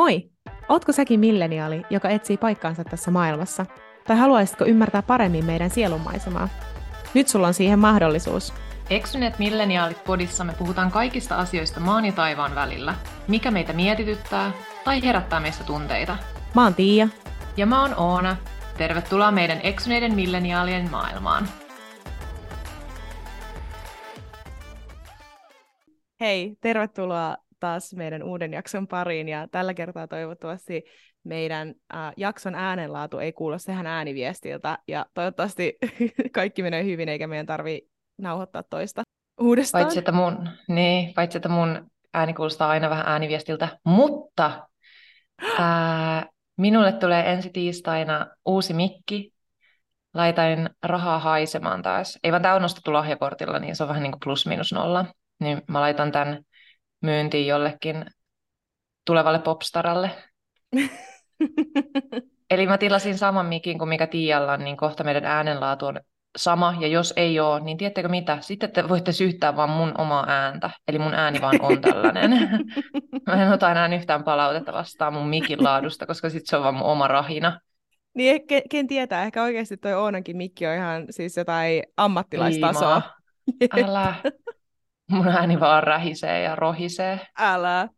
Moi! Ootko säkin milleniaali, joka etsii paikkaansa tässä maailmassa? Tai haluaisitko ymmärtää paremmin meidän sielunmaisemaa? Nyt sulla on siihen mahdollisuus. Eksyneet milleniaalit podissa me puhutaan kaikista asioista maan ja taivaan välillä. Mikä meitä mietityttää tai herättää meissä tunteita. Mä oon Tiia. Ja mä oon Oona. Tervetuloa meidän eksyneiden milleniaalien maailmaan. Hei, tervetuloa taas meidän uuden jakson pariin ja tällä kertaa toivottavasti meidän äh, jakson äänenlaatu ei kuulo sehän ääniviestiltä ja toivottavasti kaikki menee hyvin eikä meidän tarvi nauhoittaa toista uudestaan. Paitsi että mun, niin, paitsi, että mun ääni kuulostaa aina vähän ääniviestiltä, mutta ää, minulle tulee ensi tiistaina uusi mikki. Laitain rahaa haisemaan taas. Ei vaan tämä on nostettu lahjakortilla, niin se on vähän niin kuin plus minus nolla. Niin mä laitan tämän myyntiin jollekin tulevalle popstaralle. Eli mä tilasin saman mikin kuin mikä Tialla on, niin kohta meidän äänenlaatu on sama, ja jos ei ole, niin tiedättekö mitä? Sitten te voitte syyttää vaan mun omaa ääntä, eli mun ääni vaan on tällainen. mä en ota enää yhtään palautetta vastaan mun mikin laadusta, koska sitten se on vaan mun oma rahina. Niin, ken, ken tietää, ehkä oikeasti toi Oonankin mikki on ihan siis jotain ammattilaistasoa. Älä. Mun ääni vaan rähisee ja rohisee. Älä.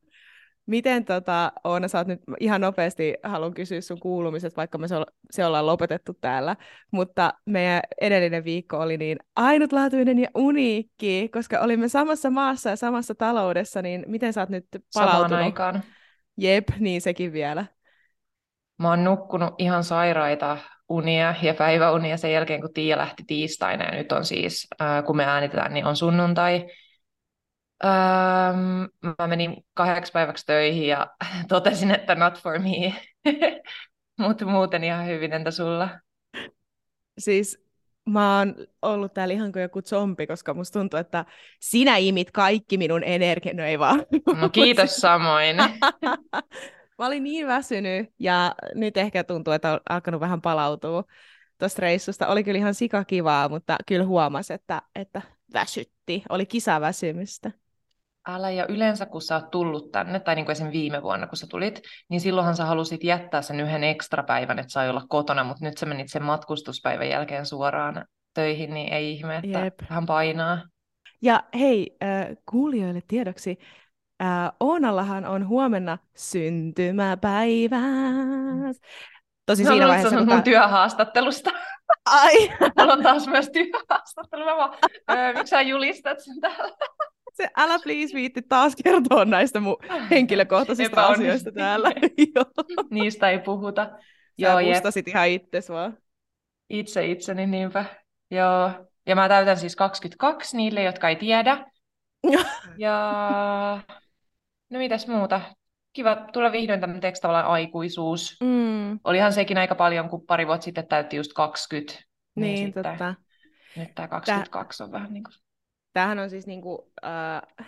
Miten tota, Oona, sä oot nyt ihan nopeasti, haluan kysyä sun kuulumiset, vaikka me se, se ollaan lopetettu täällä, mutta meidän edellinen viikko oli niin ainutlaatuinen ja uniikki, koska olimme samassa maassa ja samassa taloudessa, niin miten sä oot nyt palautunut? Samaan aikaan. Jep, niin sekin vielä. Mä oon nukkunut ihan sairaita unia ja päiväunia sen jälkeen, kun Tiia lähti tiistaina, ja nyt on siis, äh, kun me äänitetään, niin on sunnuntai, Öö, mä menin kahdeksi päiväksi töihin ja totesin, että not for me. Mutta muuten ihan hyvin, entä sulla? Siis mä oon ollut täällä ihan kuin joku zombi, koska musta tuntuu, että sinä imit kaikki minun energian, no ei vaan. No kiitos samoin. mä olin niin väsynyt ja nyt ehkä tuntuu, että on alkanut vähän palautua tuosta reissusta. Oli kyllä ihan sikakivaa, mutta kyllä huomasi, että, että väsytti. Oli kisaväsymystä. Älä, ja yleensä kun sä oot tullut tänne, tai niin kuin esim. viime vuonna kun sä tulit, niin silloinhan sä halusit jättää sen yhden ekstra päivän, että sai olla kotona, mutta nyt sä menit sen matkustuspäivän jälkeen suoraan töihin, niin ei ihme, että Jep. vähän painaa. Ja hei, äh, kuulijoille tiedoksi, äh, Oonallahan on huomenna syntymäpäivä. Tosi siinä vaiheessa... Kun mun työhaastattelusta. Ai! Mulla on taas myös työhaastattelu. Mä vaan, miksi sä julistat sen täällä? Se, älä please viitti taas kertoa näistä mun henkilökohtaisista asioista täällä. Niistä ei puhuta. Sä Joo, pustasit ihan itses vaan. Itse itseni, niinpä. Joo. Ja mä täytän siis 22 niille, jotka ei tiedä. ja no mitäs muuta? Kiva tulla vihdoin tämmöinen tavallaan aikuisuus. Mm. Olihan sekin aika paljon, kun pari vuotta sitten täytti just 20. Niin, niin sitten, totta. Nyt tämä 22 Tää... on vähän niin kuin Tämähän on siis niin kuin, äh,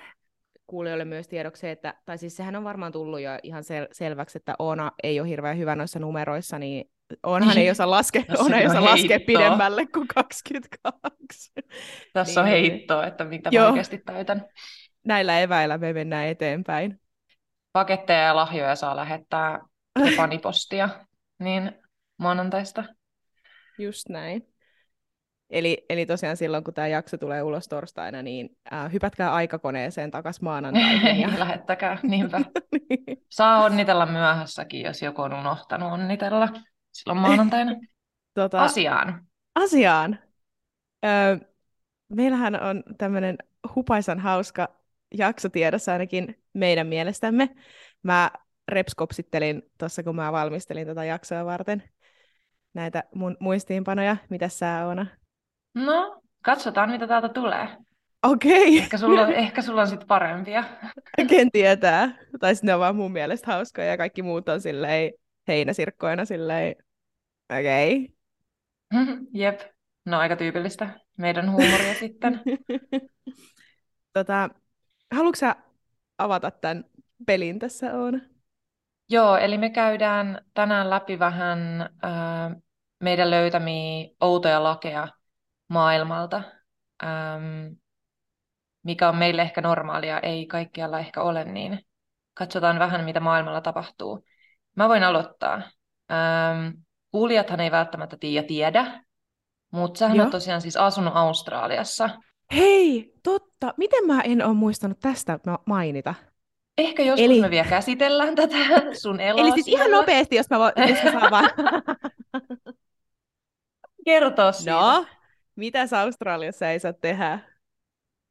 kuulijoille myös tiedoksi, että, tai siis sehän on varmaan tullut jo ihan sel- selväksi, että Oona ei ole hirveän hyvä noissa numeroissa, niin onhan ei osaa laskea, Oona ei osaa laskea pidemmälle kuin 22. Tässä niin, on heittoa, että mitä joo. oikeasti täytän. Näillä eväillä me mennään eteenpäin. Paketteja ja lahjoja saa lähettää panipostia, niin maanantaista. Just näin. Eli, eli tosiaan silloin, kun tämä jakso tulee ulos torstaina, niin äh, hypätkää aikakoneeseen takaisin maanantaihin. Ja... Lähettäkää, niinpä. niin. Saa onnitella myöhässäkin, jos joku on unohtanut onnitella silloin maanantaina. tota, asiaan. Asiaan. Öö, meillähän on tämmöinen hupaisan hauska jakso tiedossa ainakin meidän mielestämme. Mä repskopsittelin tuossa, kun mä valmistelin tätä jaksoa varten näitä mun muistiinpanoja. Mitä sä, Oona? No, katsotaan mitä täältä tulee. Okei. Okay. Ehkä sulla, ehkä sulla on sitten parempia. Ken tietää. Tai sitten ne on vaan mun mielestä hauskoja ja kaikki muut on silleen heinäsirkkoina silleen, okei. Okay. Jep. No aika tyypillistä meidän huumoria sitten. tota, haluatko sä avata tämän pelin tässä on? Joo, eli me käydään tänään läpi vähän äh, meidän löytämiä outoja lakeja maailmalta, ähm, mikä on meille ehkä normaalia, ei kaikkialla ehkä ole niin katsotaan vähän, mitä maailmalla tapahtuu. Mä voin aloittaa. Ähm, kuulijathan ei välttämättä tiedä, tiedä mutta sähän Joo. on tosiaan siis asunut Australiassa. Hei, totta. Miten mä en ole muistanut tästä ma- mainita? Ehkä joskus Eli- me vielä käsitellään tätä sun eloa Eli siis ihan nopeasti, jos mä, vo- jos mä saan vaan... Kertoa siitä. No, mitäs Australiassa ei saa tehdä?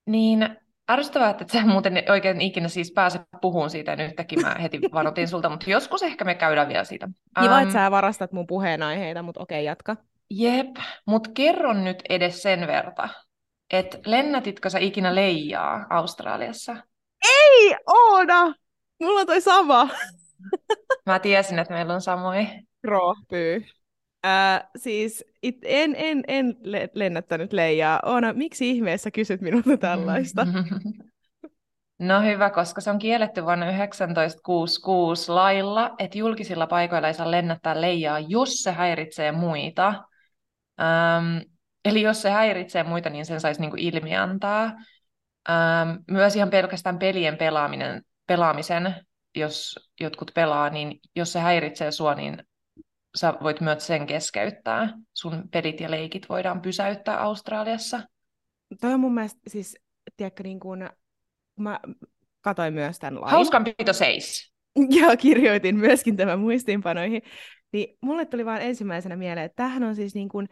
Niin, ärsyttävää, että et sä muuten oikein ikinä siis pääse puhumaan siitä, nytkin mä heti varoitin sulta, mutta joskus ehkä me käydään vielä siitä. Kiva, Ähm, että sä varastat mun puheenaiheita, mutta okei, jatka. Jep, mutta kerron nyt edes sen verta, että lennätitkö sä ikinä leijaa Australiassa? Ei, Oona! Mulla on toi sama. Mä tiesin, että meillä on samoja. Rohpyy. Äh, siis it, en, en, en le- lennättänyt leijaa. Oona, miksi ihmeessä kysyt minulta tällaista? No hyvä, koska se on kielletty vuonna 1966 lailla, että julkisilla paikoilla ei saa lennättää leijaa, jos se häiritsee muita. Ähm, eli jos se häiritsee muita, niin sen saisi niinku ilmiantaa. Ähm, myös ihan pelkästään pelien pelaaminen, pelaamisen, jos jotkut pelaa, niin jos se häiritsee sua, niin sä voit myös sen keskeyttää. Sun pelit ja leikit voidaan pysäyttää Australiassa. Toi on mun mielestä siis, tiedätkö, niin kuin, mä katoin myös tämän lain. Hauskanpito seis. Ja kirjoitin myöskin tämän muistiinpanoihin. Niin mulle tuli vaan ensimmäisenä mieleen, että tämähän on siis niin kuin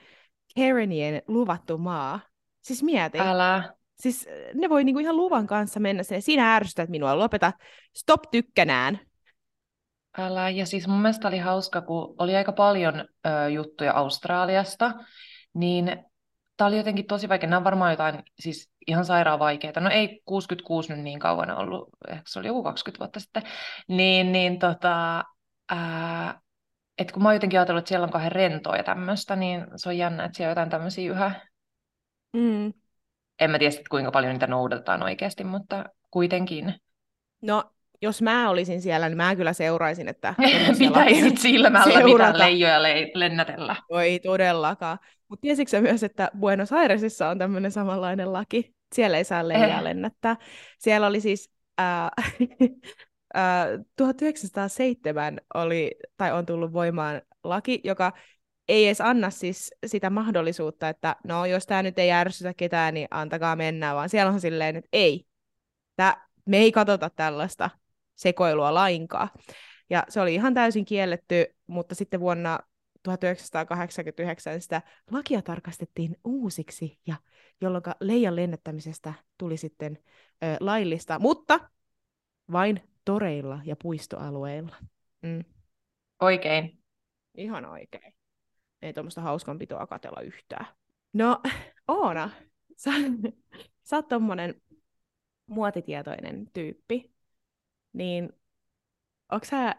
Karenien luvattu maa. Siis mieti. Älä. Siis ne voi niinku ihan luvan kanssa mennä sinne. Siinä ärsytät minua. Lopeta. Stop tykkänään. Älä. Ja siis mun mielestä oli hauska, kun oli aika paljon ö, juttuja Australiasta, niin tämä oli jotenkin tosi vaikea. Nämä on varmaan jotain siis ihan sairaan vaikeita. No ei 66 nyt niin kauan ollut, ehkä se oli joku 20 vuotta sitten. Niin, niin tota, ää, et kun mä oon jotenkin ajatellut, että siellä on kauhean rentoa ja tämmöistä, niin se on jännä, että siellä on jotain tämmöisiä yhä. Mm. En mä tiedä, sit, kuinka paljon niitä noudatetaan oikeasti, mutta kuitenkin. No, jos mä olisin siellä, niin mä kyllä seuraisin, että Pitäisit silmällä mitään seurata. leijoja le- lennätellä. No ei todellakaan. Mutta tiesitkö myös, että Buenos Airesissa on tämmöinen samanlainen laki? Siellä ei saa leijaa Eh. lennättää. Siellä oli siis ää, ää, 1907 oli, tai on tullut voimaan laki, joka ei edes anna siis sitä mahdollisuutta, että no jos tämä nyt ei ärsytä ketään, niin antakaa mennä, vaan siellä on silleen, että ei, tää, me ei katsota tällaista sekoilua lainkaan. Ja se oli ihan täysin kielletty, mutta sitten vuonna 1989 sitä lakia tarkastettiin uusiksi, ja jolloin leijan lennättämisestä tuli sitten ö, laillista, mutta vain toreilla ja puistoalueilla. Mm, Oikein. ihan oikein. Ei tuommoista hauskanpitoa katella yhtään. No, Oona, sä, sä oot tommonen muotitietoinen tyyppi, niin onko sä,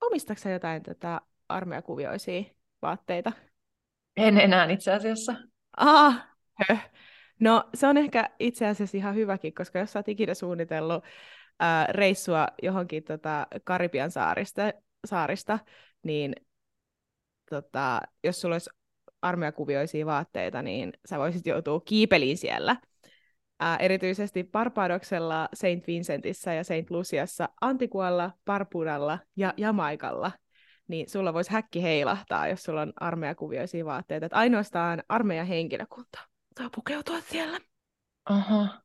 omistatko sä jotain tätä armeijakuvioisia vaatteita? En enää itse asiassa. Ah, höh. No se on ehkä itse asiassa ihan hyväkin, koska jos sä oot ikinä suunnitellut ää, reissua johonkin tota, Karibian saarista, saarista niin tota, jos sulla olisi armeijakuvioisia vaatteita, niin sä voisit joutua kiipeliin siellä. Ää, erityisesti Barbadoksella, Saint Vincentissä ja Saint Luciassa, Antikualla, Barbudalla ja Jamaikalla, niin sulla voisi häkki heilahtaa, jos sulla on armeijakuvioisia vaatteita. Et ainoastaan armeijan henkilökunta saa pukeutua siellä. Aha.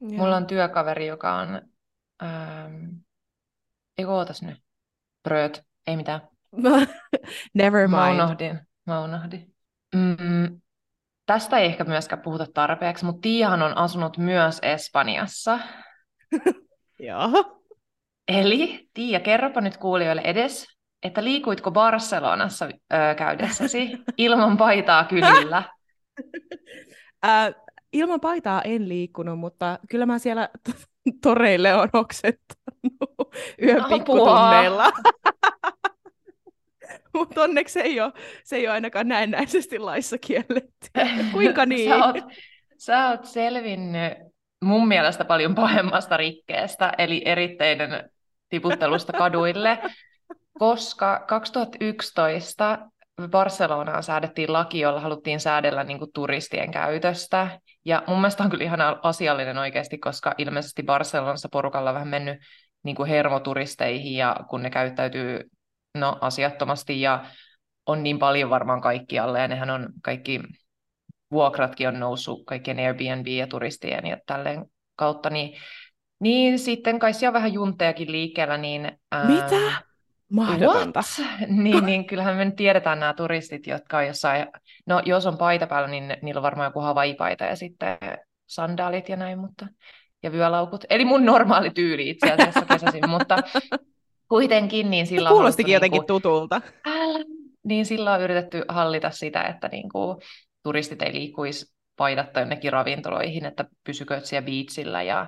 Mulla on työkaveri, joka on... Ähm... Eikö ootas nyt? Bröt. Ei mitään. Never Mä mind. unohdin. Mä unohdin. Mm, tästä ei ehkä myöskään puhuta tarpeeksi, mutta Tiiahan on asunut myös Espanjassa. Joo. Eli Tiia, kerropa nyt kuulijoille edes, että liikuitko Barcelonassa ö, käydessäsi ilman paitaa kylillä? Ilman paitaa en liikkunut, mutta kyllä mä siellä toreille on oksettanut yön Apua. pikkutunneilla. Mutta onneksi ei, ole, se ei ole ainakaan näennäisesti laissa kielletty. Kuinka niin? Sä oot, sä oot selvinnyt mun mielestä paljon pahemmasta rikkeestä, eli eritteiden tiputtelusta kaduille, koska 2011 Barcelonaan säädettiin laki, jolla haluttiin säädellä niin kuin, turistien käytöstä. Ja mun mielestä on kyllä ihan asiallinen oikeasti, koska ilmeisesti Barcelonassa porukalla on vähän mennyt niin kuin hermoturisteihin ja kun ne käyttäytyy no, asiattomasti ja on niin paljon varmaan kaikkialle ja nehän on kaikki vuokratkin on noussut kaikkien Airbnb ja turistien ja tälleen kautta, niin, niin sitten kai siellä on vähän juntejakin liikkeellä, niin... Ää, Mitä? Mahdotonta. What? niin, niin kyllähän me tiedetään nämä turistit, jotka on jossain, no jos on paita päällä, niin niillä on varmaan joku Hawaii-paita ja sitten sandaalit ja näin, mutta ja vyölaukut. Eli mun normaali tyyli itse asiassa kesäisin, mutta kuitenkin niin sillä on... Kuulostikin jotenkin niin kuin, tutulta. Älä, niin sillä on yritetty hallita sitä, että niin kuin, turistit ei liikkuisi paidatta jonnekin ravintoloihin, että pysykö siellä biitsillä ja,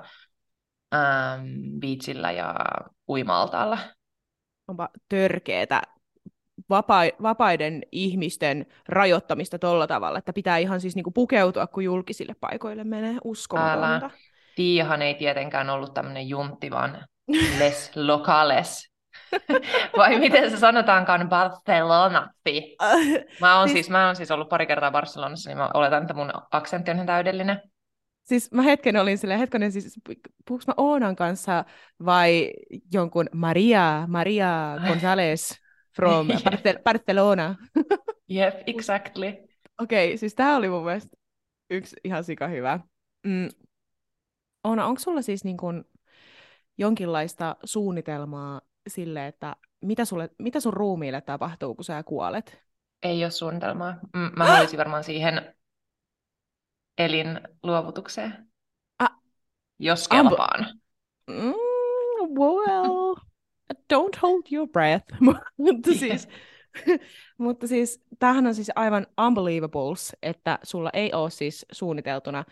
ähm, biitsillä ja uimaltaalla. Onpa törkeetä vapa- vapaiden ihmisten rajoittamista tuolla tavalla, että pitää ihan siis niinku pukeutua, kun julkisille paikoille menee uskomatonta. Älä. Tiihan ei tietenkään ollut tämmöinen juntti, vaan les locales. Vai miten se sanotaankaan Barcelona? Mä oon siis... siis, mä oon siis ollut pari kertaa Barcelonassa, niin mä oletan, että mun aksentti on ihan täydellinen. Siis mä hetken olin sille hetken siis puhuks mä Oonan kanssa vai jonkun Maria, Maria González from Barcelona? yep, exactly. Okei, okay, siis tää oli mun mielestä yksi ihan sika hyvä. Mm. Oona, onko sulla siis niin kun jonkinlaista suunnitelmaa sille, että mitä, sulle, mitä sun ruumiille tapahtuu, kun sä kuolet? Ei ole suunnitelmaa. Mä haluaisin varmaan siihen elinluovutukseen, ah, jos kelpaan. Mm, well, don't hold your breath. mutta, siis, mutta siis tämähän on siis aivan unbelievables, että sulla ei ole siis suunniteltuna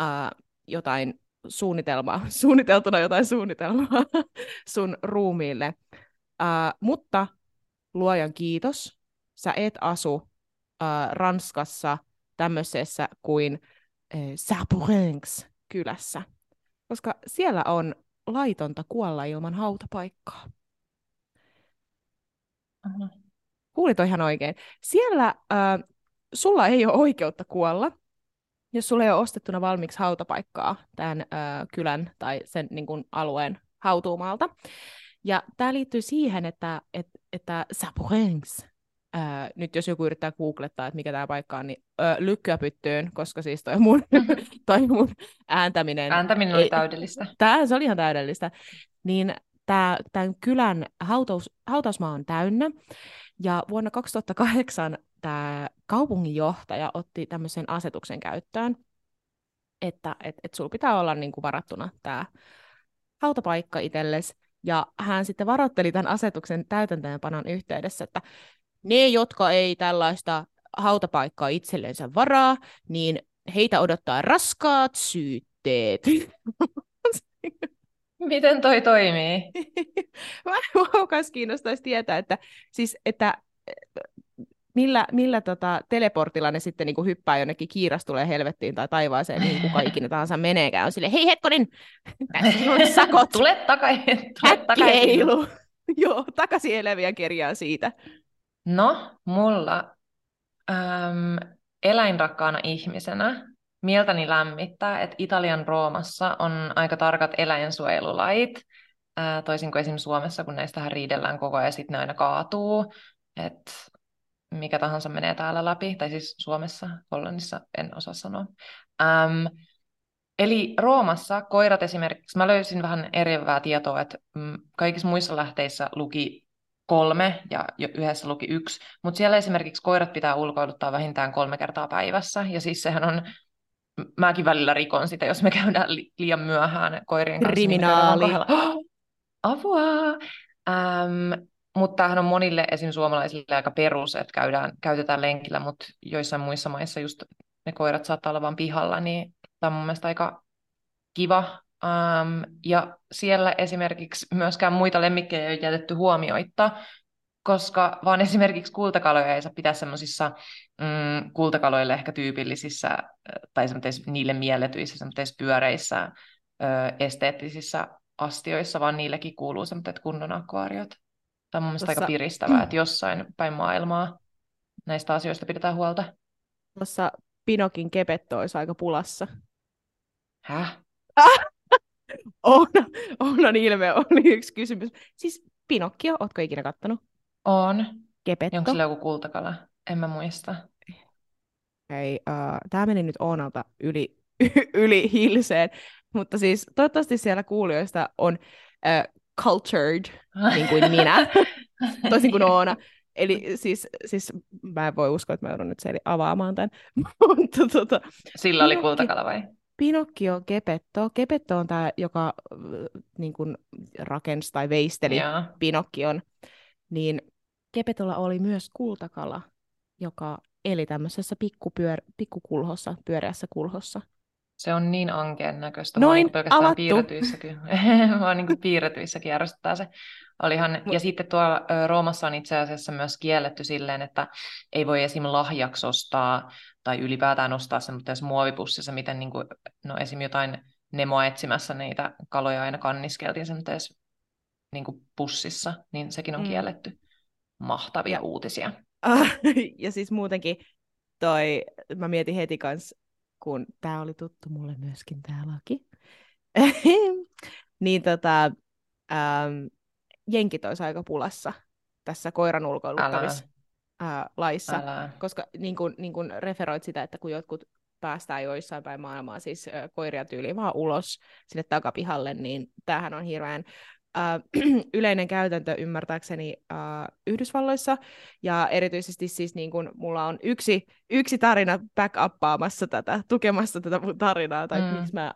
uh, jotain suunnitelmaa, suunniteltuna jotain suunnitelmaa sun ruumiille. Uh, mutta luojan kiitos, sä et asu uh, Ranskassa tämmöisessä kuin uh, Sapurengs kylässä, koska siellä on laitonta kuolla ilman hautapaikkaa. Uh-huh. Kuulit ihan oikein. Siellä uh, sulla ei ole oikeutta kuolla, jos sulla ei ole ostettuna valmiiksi hautapaikkaa tämän ö, kylän tai sen niin kuin, alueen hautuumalta. Ja tämä liittyy siihen, että, että, että Sapurengs, Ää, nyt jos joku yrittää googlettaa, että mikä tämä paikka on, niin ö, lykkyä pyttyyn, koska siis toi mun, toi mun ääntäminen... Ääntäminen oli ei, täydellistä. Tää, se oli ihan täydellistä. Niin tämän kylän hautaus, hautausmaa on täynnä, ja vuonna 2008 tämä kaupunginjohtaja otti tämmöisen asetuksen käyttöön, että et, et sulla pitää olla niin kuin varattuna tämä hautapaikka itsellesi. Ja hän sitten varoitteli tämän asetuksen täytäntöönpanon yhteydessä, että ne, jotka ei tällaista hautapaikkaa itsellensä varaa, niin heitä odottaa raskaat syytteet. Miten toi toimii? Mä kiinnostaisi tietää, että, siis, että millä, millä tota, teleportilla ne sitten niin kuin hyppää jonnekin kiirastuleen helvettiin tai taivaaseen, niin kuka ikinä tahansa meneekään. On silleen, hei hetkonen, sakot. tule takaisin. Tule takaisin. Joo, takaisin eläviä kerjaa siitä. No, mulla äm, eläinrakkaana ihmisenä mieltäni lämmittää, että Italian Roomassa on aika tarkat eläinsuojelulait, ää, toisin kuin esimerkiksi Suomessa, kun näistähän riidellään koko ajan ja sitten ne aina kaatuu. Et mikä tahansa menee täällä läpi, tai siis Suomessa, Hollannissa, en osaa sanoa. Ähm, eli Roomassa koirat esimerkiksi, mä löysin vähän eriävää tietoa, että mm, kaikissa muissa lähteissä luki kolme ja yhdessä luki yksi, mutta siellä esimerkiksi koirat pitää ulkoiluttaa vähintään kolme kertaa päivässä, ja siis sehän on, mäkin välillä rikon sitä, jos me käydään li- liian myöhään koirien kanssa. Kriminaali. Niin Apua! Ähm, mutta tämähän on monille esim. suomalaisille aika perus, että käydään, käytetään lenkillä, mutta joissain muissa maissa just ne koirat saattaa olla vain pihalla, niin tämä on mun aika kiva. Um, ja siellä esimerkiksi myöskään muita lemmikkejä ei ole jätetty huomioitta, koska vaan esimerkiksi kultakaloja ei saa pitää semmoisissa mm, kultakaloille ehkä tyypillisissä tai niille mielletyissä pyöreissä ö, esteettisissä astioissa, vaan niillekin kuuluu semmoiset kunnon akvaariot. Tämä on mun mielestä aika piristävää, että jossain päin maailmaa näistä asioista pidetään huolta. Tuossa Pinokin kepetto olisi aika pulassa. Häh? Oona, Oonan ilme oli yksi kysymys. Siis Pinokkio, ootko ikinä kattonut? On. Gepetto. Onko sillä joku kultakala? En mä muista. Ei, uh, tämä meni nyt Oonalta yli, yli hilseen, mutta siis toivottavasti siellä kuulijoista on uh, cultured, niin kuin minä, toisin kuin Oona. Eli siis, siis mä en voi uskoa, että mä joudun nyt se avaamaan tämän. mutta, tota, Sillä oli kultakala vai? Pinokkio Gepetto. Gepetto on tämä, joka äh, niin kuin rakensi tai veisteli Joo. Pinokkion. Niin Gepetolla oli myös kultakala, joka eli tämmöisessä pikkupyör- pikkukulhossa, pyöreässä kulhossa. Se on niin ankeen näköistä. Noin, niin pelkästään avattu. piirretyissäkin. Vaan niin piirretyissäkin järjestetään se. Olihan, ja sitten tuolla Roomassa on itse asiassa myös kielletty silleen, että ei voi esim. lahjaksi ostaa tai ylipäätään ostaa semmoisessa muovipussissa, miten niin kuin, no esim. jotain Nemoa etsimässä niitä kaloja aina kanniskeltiin semmoisessa niin kuin pussissa, niin sekin on Mm. kielletty. Mahtavia Ja- uutisia. Ah, ja siis muutenkin toi, mä mietin heti kans, kun tää oli tuttu mulle myöskin tää laki, niin tota, ähm, jenkit olisi aika pulassa tässä koiran ulkoiluttamis ää, laissa, Älä. koska niin kun, niin kun referoit sitä, että kun jotkut päästään joissain päin maailmaa siis ö, koiria tyyliin vaan ulos sinne takapihalle, niin tämähän on hirveän ää, yleinen käytäntö ymmärtääkseni ää, Yhdysvalloissa, ja erityisesti siis niin kun mulla on yksi, yksi tarina backuppaamassa tätä, tukemassa tätä mun tarinaa, tai Mm. miksi mä äh,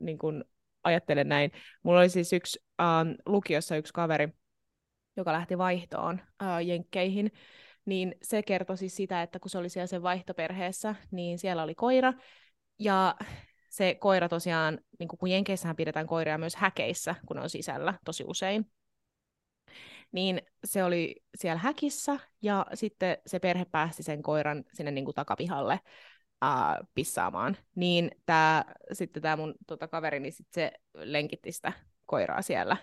niin kun ajattelen näin. Mulla oli siis yksi ähm, lukiossa yksi kaveri, joka lähti vaihtoon äh, jenkkeihin, niin se kertoi siis sitä, että kun se oli siellä sen vaihtoperheessä, niin siellä oli koira, ja se koira tosiaan, niin kun Jenkeissähän pidetään koiria myös häkeissä, kun ne on sisällä tosi usein, niin se oli siellä häkissä, ja sitten se perhe päästi sen koiran sinne niin kuin takapihalle ää, pissaamaan. Niin tää, sitten tämä mun tota, kaveri, niin sit se lenkitti sitä koiraa siellä,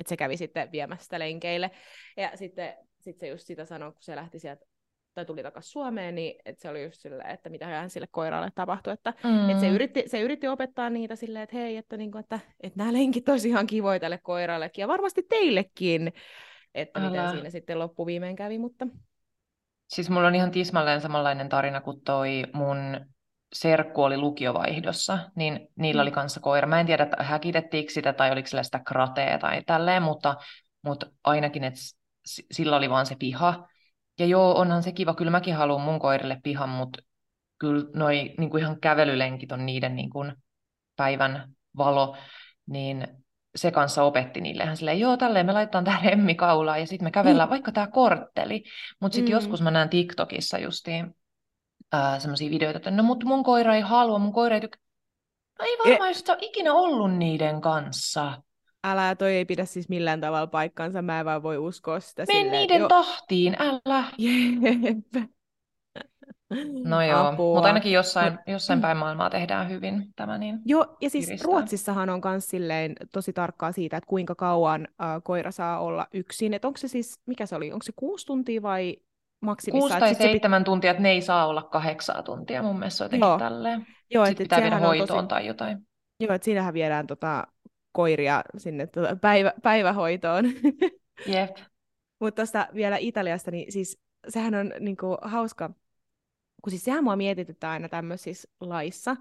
että se kävi sitten viemässä sitä lenkeille. Ja sitten sit se just sitä sanoi, kun se lähti sieltä tai tuli takaisin Suomeen, niin että se oli just silleen, että mitä hän sille koiralle tapahtui, että Mm. et se, yritti, se yritti opettaa niitä silleen, että hei, että, niinku, että, että nämä lenkit olisi ihan kivoja tälle koirallekin ja varmasti teillekin, että miten Älä. siinä sitten loppuviimein kävi, mutta Siis mulla on ihan tismalleen samanlainen tarina kuin toi mun serkku oli lukiovaihdossa, niin niillä Mm. oli kanssa koira. Mä en tiedä, että häkitettiinkö sitä tai oliko sillä sitä kratea tai tälleen, mutta, mutta ainakin, että sillä oli vaan se piha. Ja joo, onhan se kiva, kyllä mäkin haluan mun koirille pihan, mutta kyllä noi niin kuin ihan kävelylenkit on niiden niin kuin päivän valo, niin se kanssa opetti niille ihan silleen, joo, tälleen me laitetaan tämä remmi kaulaan ja sitten me kävellään Mm. vaikka tämä kortteli. Mutta sitten Mm. joskus mä näen TikTokissa justiin semmoisia videoita, että no mutta mun koira ei halua, mun koira ei tykkää. No ei varmaan, jos et sä ole ikinä ollut niiden kanssa. Älä, toi ei pidä siis millään tavalla paikkansa, mä en vaan voi uskoa sitä Mene silleen, niiden jo- tahtiin, älä. Jep. No joo, mutta ainakin jossain, jossain päin maailmaa tehdään hyvin tämä niin. Joo, ja siis kiristää. Ruotsissahan on myös silleen tosi tarkkaa siitä, että kuinka kauan äh, koira saa olla yksin. Että onko se siis, mikä se oli, onko se kuusi tuntia vai maksimissaan? Kuusi Et tai sit se pit- seitsemän tuntia, että ne ei saa olla kahdeksaa tuntia. Mun mielestä jotenkin Joo. tälleen. Joo, Sitten että pitää viedä sehän on hoitoon tosi, tai jotain. joo, että siinähän viedään tota, koiria sinne tota, päivä, päivähoitoon. Jep. Mutta tuosta vielä Italiasta, niin siis sehän on niinku hauska, kun siis sehän mua mietityttää aina tämmöisissä laissa,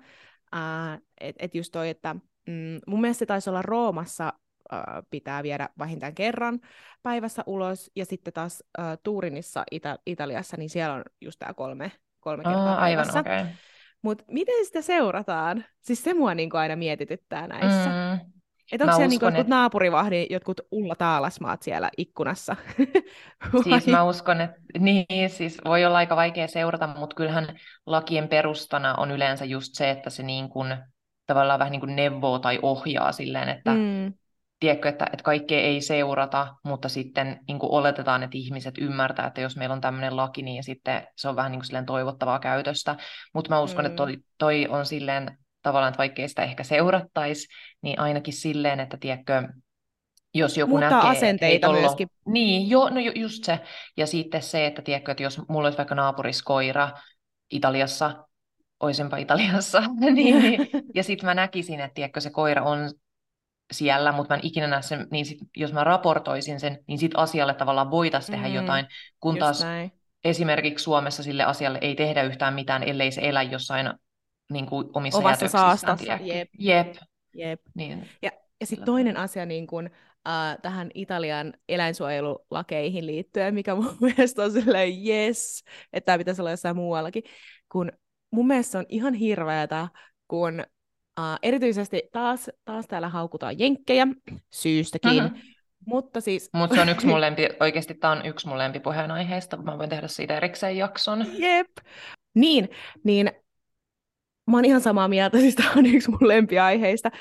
että et just toi, että mm, mun mielestä se taisi olla Roomassa ää, pitää viedä vähintään kerran päivässä ulos, ja sitten taas ää, Turinissa Ita- Italiassa, niin siellä on just tämä kolme, kolme kertaa Aa, aivan päivässä. okei. Okay. Mutta miten sitä seurataan? Siis se mua niinku aina mietityttää näissä. Mm. Että onko Mä siellä niinku uskon, jotkut et- naapurivahdin, jotkut Ulla Taalasmaat siellä ikkunassa? Siis mä uskon, että niin, siis voi olla aika vaikea seurata, mutta kyllähän lakien perustana on yleensä just se, että se niin kuin, tavallaan vähän niin kuin neuvoo tai ohjaa silleen, että Mm, tiedätkö, että, että kaikkea ei seurata, mutta sitten niin kuin oletetaan, että ihmiset ymmärtää, että jos meillä on tämmöinen laki, niin sitten se on vähän niin kuin silleen toivottavaa käytöstä. Mutta mä uskon, Mm. että toi, toi on silleen tavallaan, että vaikka ei sitä ehkä seurattaisi, niin ainakin silleen, että tiedätkö, jos joku Muuttaa näkee, asenteita ei tollo- myöskin. Niin, jo, no ju- just se. Ja sitten se, että tiedätkö, että jos mulla olisi vaikka naapuriskoira Italiassa, oisinpa Italiassa, niin, niin, ja sitten mä näkisin, että tiedätkö, se koira on siellä, mutta mä en ikinä näe sen, niin sit, jos mä raportoisin sen, niin sit asialle tavallaan voitaisiin tehdä Mm, jotain, kun taas näin. esimerkiksi Suomessa sille asialle ei tehdä yhtään mitään, ellei se elä jossain niin kuin omissa Omassa jätöksissään, saastassa, jep. Jep. Jep. Niin. Ja, ja sitten toinen asia niin kun, äh, tähän Italian eläinsuojelulakeihin liittyen, mikä mun mielestä on silleen yes, että tämä pitäisi olla jossain muuallakin, kun mun mielestä on ihan hirveätä, kun äh, erityisesti taas, taas täällä haukutaan jenkkejä, syystäkin, Mhm. mutta siis... Mutta se on yksi mun lempi, oikeasti tämä on yksi mun lempipuheenaiheista, mä voin tehdä siitä erikseen jakson. Jep. Niin, niin mä oon ihan samaa mieltä, siis tämä on yksi mun lempiaiheista,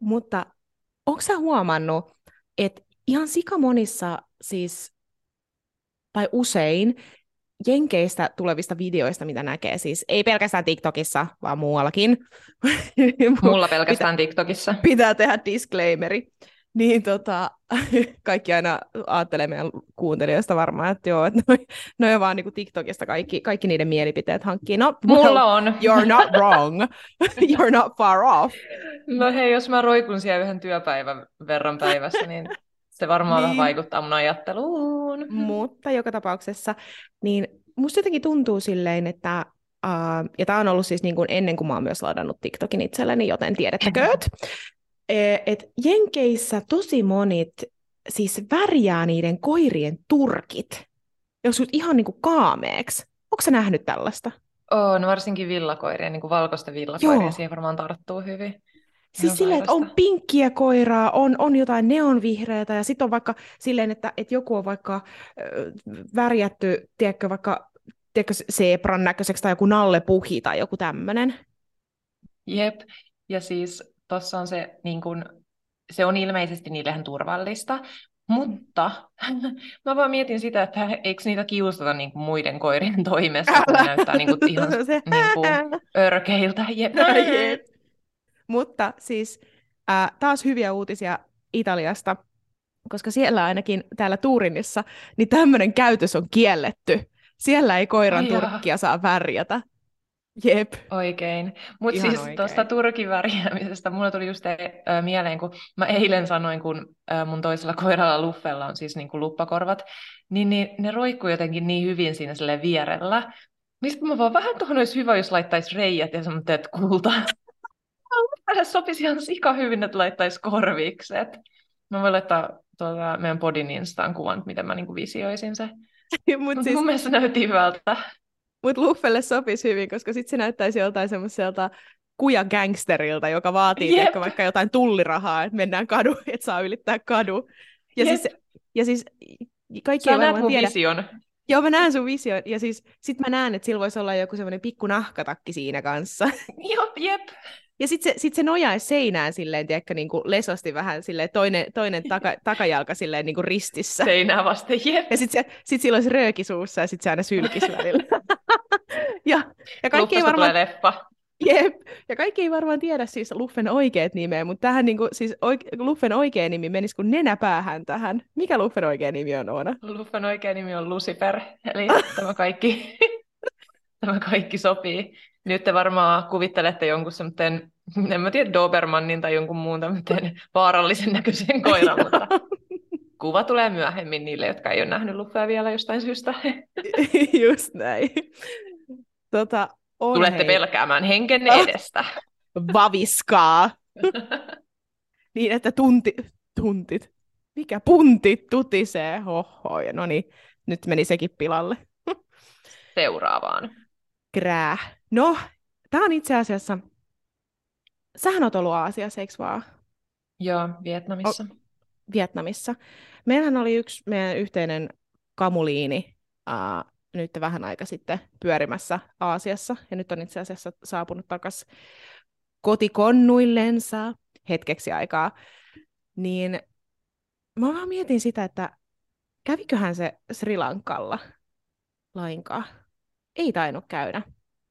mutta onko sä huomannut, että ihan sikamonissa siis, tai usein, Jenkeistä tulevista videoista, mitä näkee, siis ei pelkästään TikTokissa, vaan muuallakin. Mulla pelkästään TikTokissa. Pitää tehdä disclaimeri. Niin tota, kaikki aina ajattelee meidän kuuntelijoista varmaan, että joo, että noi, noi on vaan niinku TikTokista kaikki, kaikki niiden mielipiteet hankkii. No, Mulla on. You're not wrong. You're not far off. No hei, jos mä roikun siellä yhden työpäivän verran päivässä, niin se varmaan vähän Niin. vaikuttaa mun ajatteluun. Mutta joka tapauksessa, niin musta jotenkin tuntuu silleen, että Uh, ja tämä on ollut siis niin kuin ennen kuin mä oon myös ladannut TikTokin itselleni, joten tiedettäkööt. Eh, että Jenkeissä tosi monit siis värjää niiden koirien turkit joskus ihan niin kuin kaameeksi. Onko sä nähnyt tällaista? On, varsinkin villakoiria, niin kuin valkoista villakoiria, Joo. siihen varmaan tarttuu hyvin. Ihan Siis silleen, että on pinkkiä koiraa, on, on jotain neonvihreätä ja sitten on vaikka silleen, että, että joku on vaikka ö, värjätty, tiedätkö, vaikka tiedätkö, zebran näköiseksi tai joku nallepuhi tai joku tämmöinen. Jep, ja siis tuossa on se, niin kun, se on ilmeisesti niillehän turvallista, mutta mä vaan mietin sitä, että eikö niitä kiusata niin kuin muiden koirien toimesta, kun ne näyttää niin kuin ihan Se- niin kuin örkeiltä. Jep. Jep. Mutta siis äh, taas hyviä uutisia Italiasta, koska siellä ainakin täällä Turinissa, niin tämmöinen käytös on kielletty. Siellä ei koiran Ai jaa. turkkia saa värjätä. Jep. Oikein. Mutta siis tuosta Turkin värjäämisestä mulla tuli just te, ö, mieleen, kun mä eilen sanoin, kun ö, mun toisella koiralla Luffella on siis niin kuin luppakorvat, niin, niin ne roikkuu jotenkin niin hyvin siinä silleen vierellä. Niin sit mä vaan vähän tuohon olisi hyvä, jos laittaisi reijät ja semmoiset kulta. Tälle sopisi ihan sika hyvin, että laittaisi korvikset. Mä voin laittaa tuota, meidän podin instaan kuvan, miten mä niinku visioisin se. Mutta Mut siis, Mun mielestä se näytti hyvältä. Mut Luffelle sopisi hyvin, koska sitten se näyttäisi joltain semmoiselta kuja gangsterilta, joka vaatii tiedätkö, vaikka jotain tullirahaa, että mennään kadu, että saa ylittää kadu. Ja Jep. siis, ja siis kaikki Sä ei näet varmaan tiedä. vision. Joo, mä näen sun vision. Ja siis sit mä näen, että sillä voisi olla joku semmoinen pikku nahkatakki siinä kanssa. Joo, jep. Ja sit se, sit se nojaisi seinään silleen, tiedätkö, niin kuin lesosti vähän silleen, toinen, toinen taka, takajalka silleen niin kuin ristissä. Seinää vasten, jep. Ja sit, se, sit sillä olisi rööki suussa ja sit se aina sylkisi välillä. ja, ja kaikki ei varmaan... tulee leffa. Jep. Ja kaikki ei varmaan tiedä siis Luffen oikeat nimeä, mutta tähän niinku, siis oike, Luffen oikea nimi menisi kuin nenäpäähän tähän. Mikä Luffen oikea nimi on, Oona? Luffan oikea nimi on Lucifer, eli tämä kaikki, tämä kaikki sopii. Nyt te varmaan kuvittelette jonkun semmoisen, en mä tiedä, Dobermannin tai jonkun muun tämmöisen vaarallisen näköisen koiran, mutta kuva tulee myöhemmin niille, jotka ei ole nähnyt Luffea vielä jostain syystä. Just näin. Tota, on Tulette hei, pelkäämään henkenne edestä. vaviskaa. niin, että tunti, tuntit. Mikä puntit tutisee? Hoho, ja no niin, nyt meni sekin pilalle. Seuraavaan. Krää. No, tää on itse asiassa... Sähän oot ollut Aasiassa, eikö vaan? Joo, Vietnamissa. Vietnamissa. Meillähän oli yksi meidän yhteinen kamuliini uh, nyt vähän aika sitten pyörimässä Aasiassa, ja nyt on itse asiassa saapunut takaisin kotikonnuillensa hetkeksi aikaa. Niin mä vaan mietin sitä, että käviköhän se Sri Lankalla lainkaan. Ei tainnut käydä.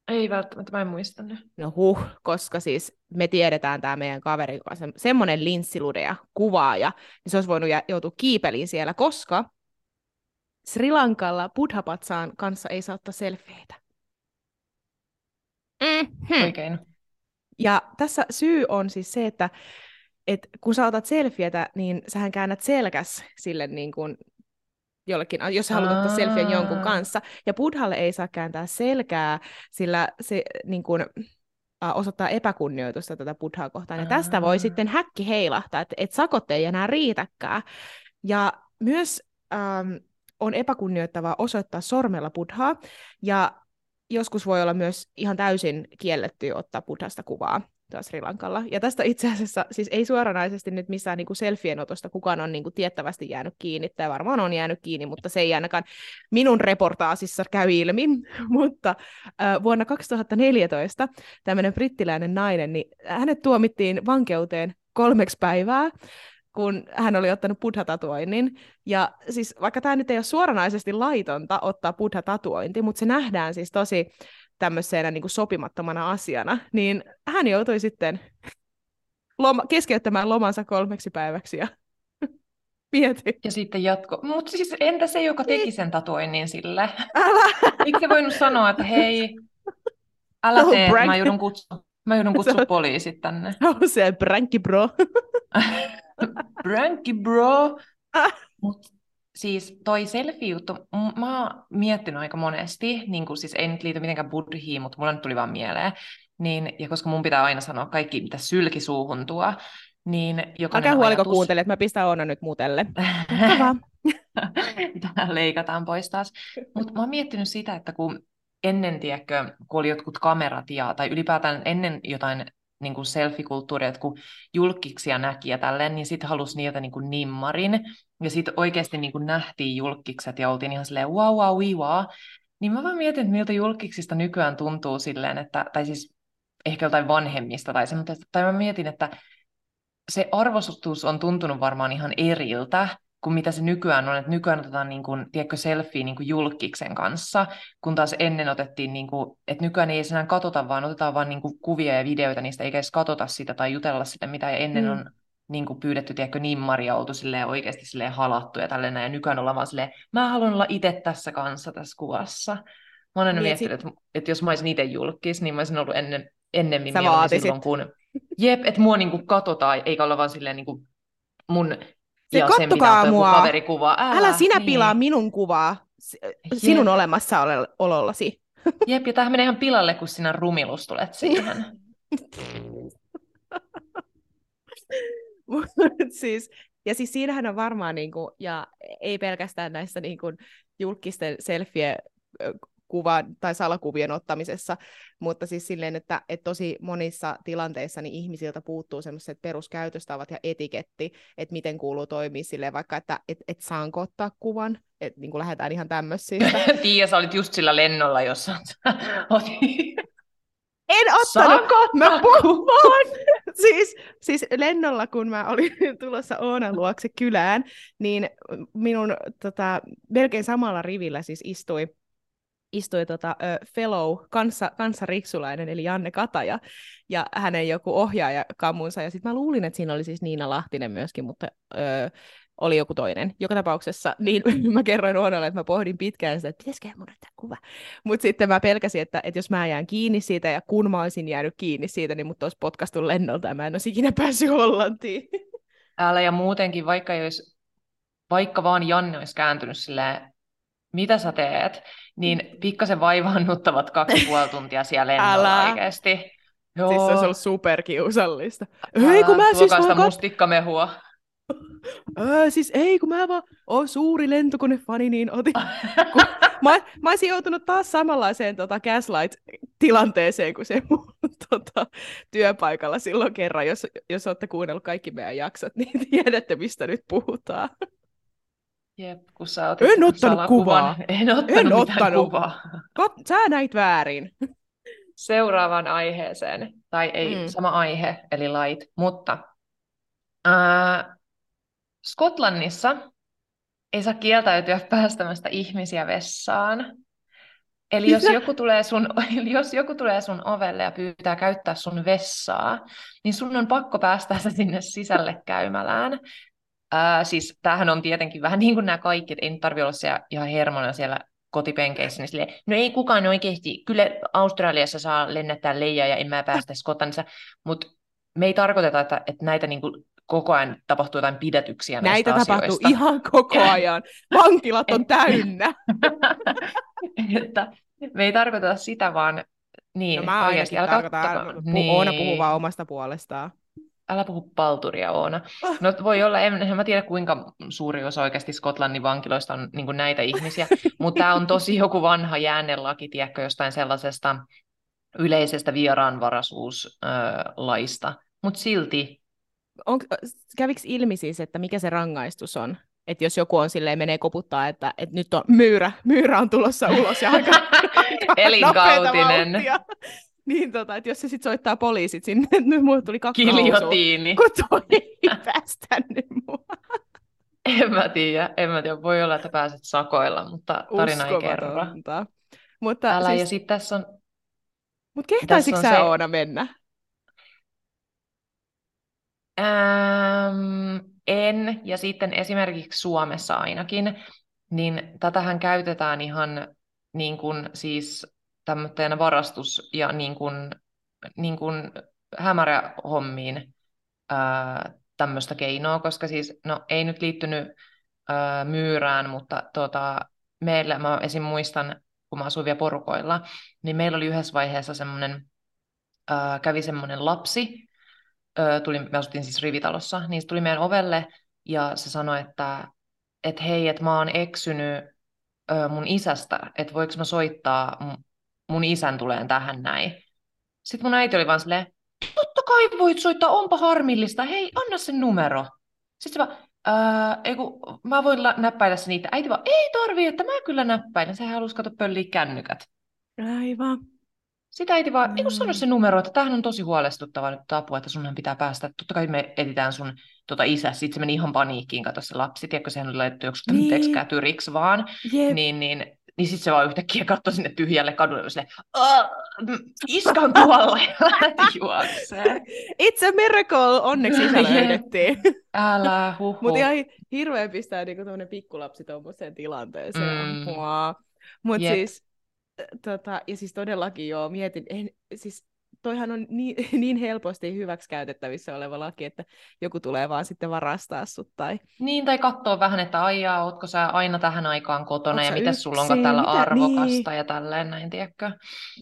Ei välttämättä, mä en muista nyt. No huh, koska siis me tiedetään tämä meidän kaveri, joka on se, semmoinen linssiludeja kuvaaja, niin se olisi voinut joutua kiipeliin siellä, koska Sri Lankalla Buddhapatsaan kanssa ei saa ottaa selfieitä. Mm-hmm. Oikein. Ja tässä syy on siis se, että et kun sä otat selfietä, niin sähän käännät selkäs sille niin kuin jollekin, jos sä haluat ottaa selfien jonkun kanssa. Ja Buddhalle ei saa kääntää selkää, sillä se niin kuin, osoittaa epäkunnioitusta tätä buddhaa kohtaan. Ja tästä voi sitten häkki heilahtaa, että et sakot ei enää riitäkään. Ja myös ähm, on epäkunnioittavaa osoittaa sormella buddhaa, ja joskus voi olla myös ihan täysin kielletty ottaa buddhasta kuvaa tuossa Sri Lankalla. Ja tästä itse asiassa, siis ei suoranaisesti nyt missään niin kuin selfien otosta kukaan on niin kuin tiettävästi jäänyt kiinni, tai varmaan on jäänyt kiinni, mutta se ei ainakaan minun reportaasissa käy ilmi. mutta äh, vuonna 2014 tämmöinen brittiläinen nainen, niin hänet tuomittiin vankeuteen kolmeksi päivää, kun hän oli ottanut buddha-tatuoinnin. Ja siis vaikka tämä nyt ei ole suoranaisesti laitonta ottaa buddha-tatuointi, mutta se nähdään siis tosi tämmöisenä niin kuin sopimattomana asiana, niin hän joutui sitten loma, keskeyttämään lomansa kolmeksi päiväksi ja mieti. Ja sitten jatko. Mutta siis entä se, joka teki niin. sen tatuoinnin sille? Älä! Miksi voinut sanoa, että hei, älä tee, mä joudun kutsua, mä joudun kutsua poliisit tänne. Se on se brankki bro. brankki bro. Mut siis toi selfie-juttu, mä oon miettinyt aika monesti, niin kuin siis ei nyt liity mitenkään buddhiin, mutta mulla nyt tuli vaan mieleen, niin, ja koska mun pitää aina sanoa kaikki, mitä sylki suuhun tuo, niin jokainen Älkää huoliko ajatus... kuuntele, että mä pistän Oona nyt mutelle. Tämä leikataan pois taas. Mutta mä oon miettinyt sitä, että kun ennen, tiedätkö, kun oli jotkut kamerat ja, tai ylipäätään ennen jotain niin kuin selfie-kulttuuria, että kun julkiksia näki ja tälleen, niin sitten halusi niiltä niin kuin nimmarin. Ja sitten oikeasti niin kuin nähtiin julkikset ja oltiin ihan silleen wow, wow, wow. Niin mä vaan mietin, että miltä julkiksista nykyään tuntuu silleen, että, tai siis ehkä jotain vanhemmista tai semmoista, tai mä mietin, että se arvostus on tuntunut varmaan ihan eriltä, kuin mitä se nykyään on, että nykyään otetaan niin kuin, tiedätkö, selfie niin kuin julkiksen kanssa, kun taas ennen otettiin, niin kuin, että nykyään ei enää katsota, vaan otetaan vain niin kuin, kuvia ja videoita, niistä eikä edes katsota sitä tai jutella sitä, mitä ennen mm. on niin kuin pyydetty, tiedätkö, nimmaria oltu silleen oikeasti silleen halattu ja tällainen, ja nykyään ollaan vaan silleen, mä haluan olla itse tässä kanssa tässä kuvassa. Mä aina niin, miettinyt, sit... että, että jos mä olisin itse julkis, niin mä olisin ollut ennen, ennemmin silloin, kun jep, että mua niin kuin katsotaan, eikä olla vaan silleen niin kuin mun se, ja kattokaa sen, mua. Kaverikuva. Älä, Älä sinä niin. pilaa minun kuvaa sinun Jep. olemassaolollasi. Jep, ja tämähän menee ihan pilalle, kun sinä rumilus tulet siihen. siis, ja siis siinähän on varmaan, niin kuin, ja ei pelkästään näissä niin kuin, julkisten selfie kuva- tai salakuvien ottamisessa, mutta siis silleen, että, että tosi monissa tilanteissa niin ihmisiltä puuttuu semmoiset peruskäytöstavat ja etiketti, että miten kuuluu toimia silleen vaikka, että et, et saanko ottaa kuvan, että niin lähdetään ihan tämmöisiä. Tiia, sä olit just sillä lennolla, jossa En ottanut! Mä puhun! siis, siis lennolla, kun mä olin tulossa Oonan luokse kylään, niin minun tota, melkein samalla rivillä siis istui istui tota, uh, fellow kanssa, kanssariksulainen, eli Janne Kataja, ja hänen joku ohjaaja kamunsa, ja sitten mä luulin, että siinä oli siis Niina Lahtinen myöskin, mutta uh, oli joku toinen. Joka tapauksessa, niin mä kerroin Oonalle, että mä pohdin pitkään sitä, että pitäisikö mun näyttää kuva. Mutta sitten mä pelkäsin, että, että jos mä jään kiinni siitä, ja kun mä olisin jäänyt kiinni siitä, niin mut olisi potkastu lennolta, ja mä en olisi ikinä päässyt Hollantiin. Älä ja muutenkin, vaikka, jos, vaikka vaan Janne olisi kääntynyt silleen, mitä sä teet, niin pikkasen vaivaannuttavat kaksi puoli tuntia siellä lennolla Älä. oikeasti. Joo. Siis se olisi ollut superkiusallista. Ei, kun mä siis vaan... mustikkamehua. Öö, siis ei, kun mä vaan oon suuri lentokonefani, niin otin. kun mä, mä olisin joutunut taas samanlaiseen tota, gaslight-tilanteeseen kuin se mun tota, työpaikalla silloin kerran. Jos, jos olette kuunnellut kaikki meidän jaksot, niin tiedätte, mistä nyt puhutaan. Jep, kun sä otit en ottanut kuvaa. En ottanut en ottanut. kuvaa. Kat- sä näit väärin. Seuraavaan aiheeseen, tai ei mm. sama aihe, eli lait, mutta äh, Skotlannissa ei saa kieltäytyä päästämästä ihmisiä vessaan. Eli jos joku, tulee sun, jos joku tulee sun ovelle ja pyytää käyttää sun vessaa, niin sun on pakko päästä se sinne sisälle käymälään. Ää, siis tämähän on tietenkin vähän niin kuin nämä kaikki, että ei nyt tarvitse olla siellä ihan hermona siellä kotipenkeissä, niin silleen, no ei kukaan oikeasti, kyllä Australiassa saa lennättää leijaa ja en mä päästä Skotlannissa, mutta me ei tarkoiteta, että, että näitä niin kuin koko ajan tapahtuu jotain pidätyksiä Näitä näistä tapahtuu asioista. ihan koko ajan. Vankilat on täynnä. että me ei tarkoita sitä, vaan niin, No mä oikeasti, ainakin älä tarkoitan, kattokaa. niin. Oona puhuu vaan omasta puolestaan. Älä puhu palturia, Oona. No voi olla, en, en mä tiedä kuinka suuri osa oikeasti Skotlannin vankiloista on niin näitä ihmisiä, mutta tämä on tosi joku vanha jäännelaki, tiedätkö, jostain sellaisesta yleisestä vieraanvaraisuuslaista. Mutta silti On, kävikö ilmi siis, että mikä se rangaistus on? Että jos joku on silleen, menee koputtaa, että, että nyt on myyrä, myyrä on tulossa ulos ja aika, Elinkautinen. Niin tota, että jos se sitten soittaa poliisit sinne, että nyt mulle tuli kakka Kiljotiini. kun toi ei päästänyt mua. En mä tiedä, en mä tiedä. Voi olla, että pääset sakoilla, mutta tarina ei kerro. Mutta Älä, siis, ja sitten tässä on, mut kehtaisitko sä se- Oona mennä? Ähm, en, ja sitten esimerkiksi Suomessa ainakin, niin tätähän käytetään ihan niin kuin siis tämmöinen varastus- ja niin kuin, niin kuin hämärähommiin ää, tämmöistä keinoa, koska siis, no ei nyt liittynyt ää, myyrään, mutta tota, meillä, mä esim. muistan, kun mä asuin vielä porukoilla, niin meillä oli yhdessä vaiheessa semmoinen, kävi semmoinen lapsi, ö, tuli, me asuttiin siis rivitalossa, niin se tuli meidän ovelle ja se sanoi, että et hei, että mä oon eksynyt ö, mun isästä, että voiko mä soittaa, mun isän tuleen tähän näin. Sitten mun äiti oli vaan silleen, totta kai voit soittaa, onpa harmillista, hei, anna sen numero. Sitten se vaan, "Ää, ei kun, mä voin la- näppäillä sen niitä. Äiti vaan, ei tarvii, että mä kyllä näppäilen. Sehän halusi kato pölliä kännykät. Aivan. Sitä äiti vaan, ei kun sano Mm. se numero, että tämähän on tosi huolestuttava nyt Tapu, että sunhan pitää päästä. Totta kai me etsitään sun tota isä. Sitten se meni ihan paniikkiin, kato se lapsi, tiedätkö, sehän oli laitettu joku Niin. kätyriksi vaan. Jep. Niin, niin, niin sitten se vaan yhtäkkiä katsoi sinne tyhjälle kadulle ja silleen, "Aa, mm, iska on tuolla ja lähti juokseen. It's a miracle! Onneksi isä löydettiin. Älä huhu. Mutta ihan hirveän pistää niinku tämmönen pikkulapsi tuommoiseen tilanteeseen. Mm. Mm. Mutta siis, tota, ja siis todellakin joo, mietin, en, siis toihan on niin, niin helposti hyväksi käytettävissä oleva laki, että joku tulee vaan sitten varastaa sut tai Niin, tai katsoa vähän, että aijaa, ootko sä aina tähän aikaan kotona Oot ja mitä sulla onko täällä Mitä? arvokasta Niin. ja tälleen näin, tiedätkö?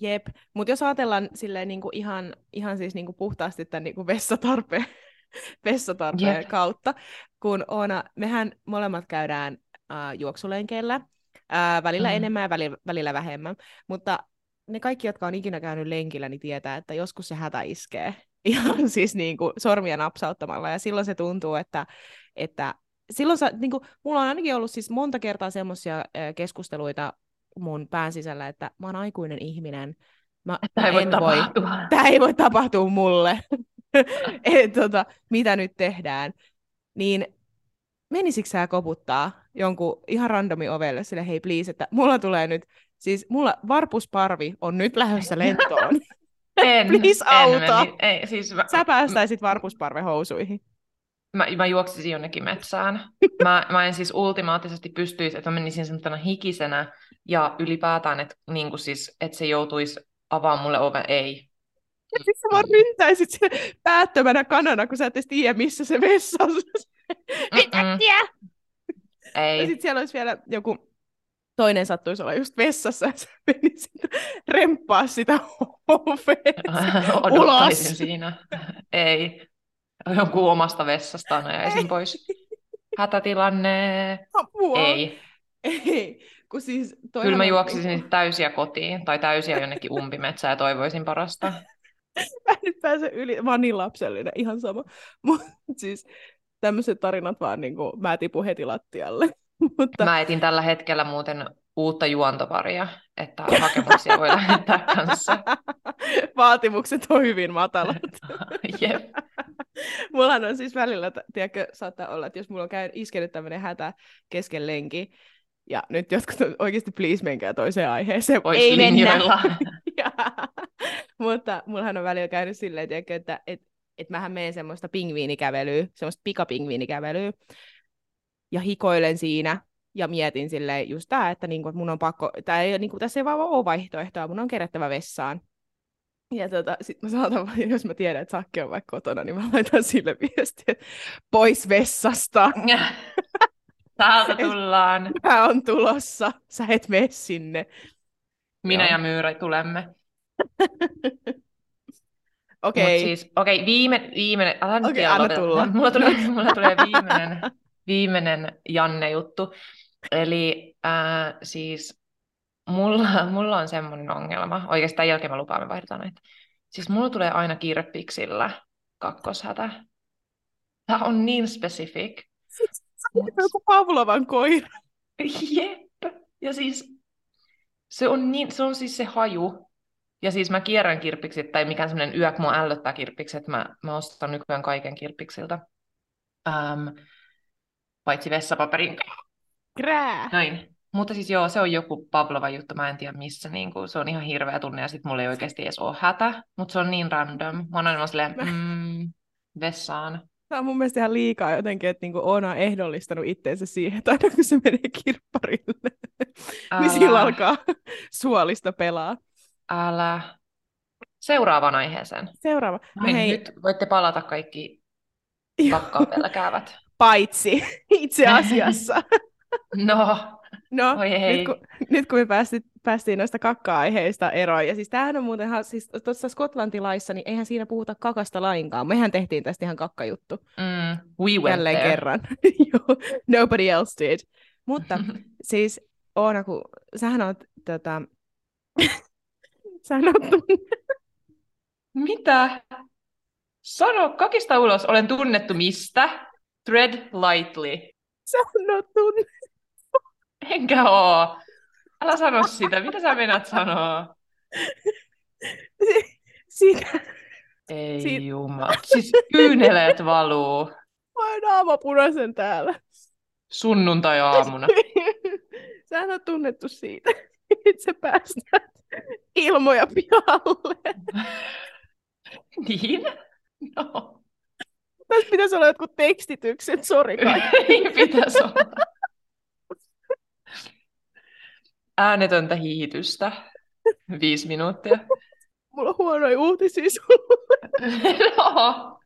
jep. Mutta jos ajatellaan silleen niinku ihan, ihan siis niinku puhtaasti tämän niinku vessatarpeen, vessatarpeen kautta, kun Oona, mehän molemmat käydään äh, juoksulenkeillä, äh, välillä Mm. mm. enemmän ja välillä, välillä vähemmän, mutta ne kaikki, jotka on ikinä käynyt lenkillä, niin tietää, että joskus se hätä iskee. Ihan siis niin kuin sormia napsauttamalla, ja silloin se tuntuu, että, että silloin sä, niin kuin, mulla on ainakin ollut siis monta kertaa semmoisia keskusteluita mun pään sisällä, että mä oon aikuinen ihminen, mä, Tämä ei mä voi voi, tämä ei voi tapahtua mulle, Et, tota, mitä nyt tehdään, niin menisikö sä koputtaa jonkun ihan randomi ovelle sille, hei please, että mulla tulee nyt, siis mulla varpusparvi on nyt lähdössä lentoon. En, Please en auta. meni- ei, siis mä, Sä päästäisit varpusparve housuihin. mä, mä juoksisin jonnekin metsään. Mä, mä en siis ultimaattisesti pystyisi, että mä menisin semmoisena hikisenä ja ylipäätään, että, niin kuin siis, että se joutuisi avaamaan mulle oven. Ei. Ja sit sä vaan ryntäisit se päättömänä kanana, kun sä et edes tiedä, missä se vessa on. Mitä Mm-mm. Tiedä? Ja Ei. sitten siellä olisi vielä joku toinen sattuisi olla just vessassa, ja sä menisit remppaa sitä. Odottaisin Ulos. siinä. Ei. Jonkun omasta vessastaan ajaisin pois. Hätätilanne. Apua. Ei. Ei. Kun siis Kyllä mä juoksisin sit täysiä kotiin tai täysiä jonnekin umpimetsään ja toivoisin parasta. Mä en nyt pääse yli, mä oon niin lapsellinen, ihan sama. Mutta siis tämmöiset tarinat vaan niin kuin, mä tipun heti lattialle. Mutta Mä etin tällä hetkellä muuten uutta juontoparia, että hakemuksia voi lähettää kanssa. vaatimukset on hyvin matalat. Jep. Mullahan on siis välillä, tiedätkö, saattaa olla, että jos mulla on käy, iskenyt tämmöinen hätä kesken lenki, ja nyt jotkut on oikeasti please menkää toiseen aiheeseen. Vois Ei mennä. linjoilla. Ja, mutta mullahan on välillä käynyt silleen, tiedätkö, että et, et mähän menen semmoista pingviinikävelyä, semmoista pikapingviinikävelyä, ja hikoilen siinä, ja mietin silleen just tää, että, niinku, että mun on pakko, tää ei, niinku, tässä ei vaan ole vaihtoehtoa, mun on kerättävä vessaan. Ja tota, sit mä saatan, jos mä tiedän, että Sakke on vaikka kotona, niin mä laitan sille viestiä, että pois vessasta. Täältä tullaan. Mä on tulossa, sä et mene sinne. Minä Joo. ja Myyrä tulemme. Okei, okay. siis, okei, viime, viimeinen, älä nyt vielä anna tulla. Mulla tulee, mulla tulee viimeinen, viimeinen Janne-juttu. Eli äh, siis mulla, mulla on semmoinen ongelma, oikeastaan jälkeen mä lupaan, me vaihdetaan näitä. Siis mulla tulee aina kirppiksillä kakkoshätä. Tämä on niin specific. Mut- joku Pavlovan koira. Jep. Ja siis se on, niin, se on siis se haju. Ja siis mä kierrän kirppikset, tai mikään semmoinen yö, kun mua ällöttää kirppikset, mä, mä ostan nykyään kaiken kirppiksiltä. Ähm, paitsi vessapaperin. Krää. Näin. Mutta siis joo, se on joku Pavlova juttu, mä en tiedä missä, niin kuin, se on ihan hirveä tunne, ja sitten mulla ei oikeasti edes ole hätä, mutta se on niin random. Mä oon aina silleen, mm, vessaan. Tämä on mun mielestä ihan liikaa jotenkin, että niinku Oona on ehdollistanut itteensä siihen, että aina kun se menee kirpparille, niin sillä alkaa suolista pelaa. Älä. Seuraavaan aiheeseen. Seuraava. No Noin, hei, Nyt voitte palata kaikki Joo. kakkaa pelkäävät. paitsi itse asiassa. No, No, Oi hei. nyt kun, nyt kun me päästiin, päästiin noista kakka-aiheista eroon, ja siis tämähän on muuten, siis tuossa Skotlantilaissa, niin eihän siinä puhuta kakasta lainkaan. Mehän tehtiin tästä ihan kakkajuttu mm, we went jälleen there. kerran. Nobody else did. Mutta siis Oona, kun sähän oot, tota, oot Mitä? Sano kakista ulos, olen tunnettu mistä? Tread lightly. sanottu. Enkä oo. Älä sano sitä. Mitä sä meinaat sanoa? Siitä Ei Siin- jumala. Siis kyyneleet valuu vain aavapunaisen täällä. sunnuntai-aamuna. Sähän on tunnettu siitä, sä päästät ilmoja pihalle. Niin? No. Tässä pitäisi olla jotkut tekstitykset, sori kaikki. Ei pitäisi olla. Äänetöntä hiihitystä. Viisi minuuttia. Mulla on huonoja uutisia sulle. no.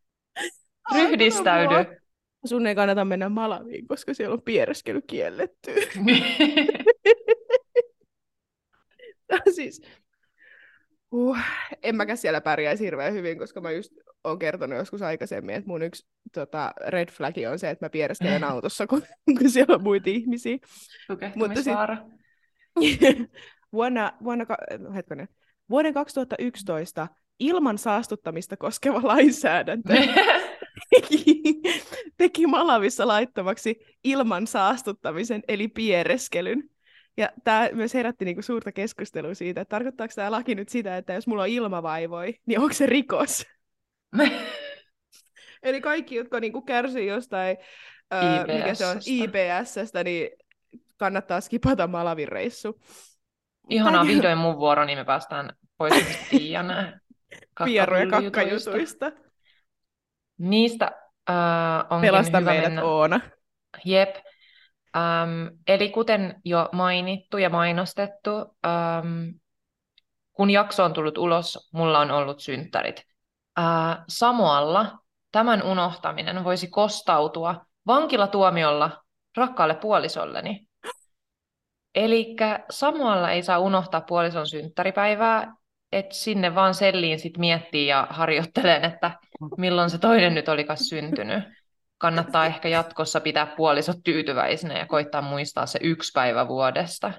Ryhdistäydy. Sun ei kannata mennä Malaviin, koska siellä on piereskely kielletty. siis, uh, en mäkään siellä pärjäisi hirveän hyvin, koska mä just oon kertonut joskus aikaisemmin, että mun yksi tota, red flagi on se, että mä piereskelen autossa, kun, kun siellä on muita ihmisiä. Tukehtumisvaara. vuonna, vuonna, no hetkinen, vuoden 2011 ilman saastuttamista koskeva lainsäädäntö teki, teki Malavissa laittomaksi ilman saastuttamisen, eli piereskelyn. Ja tämä myös herätti niinku suurta keskustelua siitä, että tarkoittaako tämä laki nyt sitä, että jos mulla on ilmavaivoi, niin onko se rikos? Eli kaikki, jotka niinku kärsii jostain, öö, mikä se on, IBS-stä. Niin kannattaa skipata Malavin reissu. Ihanaa, Tää- vihdoin mun vuoro, niin me päästään pois Tiian Pieru- ja kakkajutuista. Niistä äh, onkin Pelasta hyvä meidät mennä. Oona. Jep. Ähm, eli kuten jo mainittu ja mainostettu, ähm, kun jakso on tullut ulos, mulla on ollut synttärit. Äh, Samoalla tämän unohtaminen voisi kostautua vankilatuomiolla rakkaalle puolisolleni. Eli Samoalla ei saa unohtaa puolison synttäripäivää, että sinne vaan selliin sit miettii ja harjoitteleen, että milloin se toinen nyt olikas syntynyt. Kannattaa ehkä jatkossa pitää puolisot tyytyväisenä ja koittaa muistaa se yksi päivä vuodesta.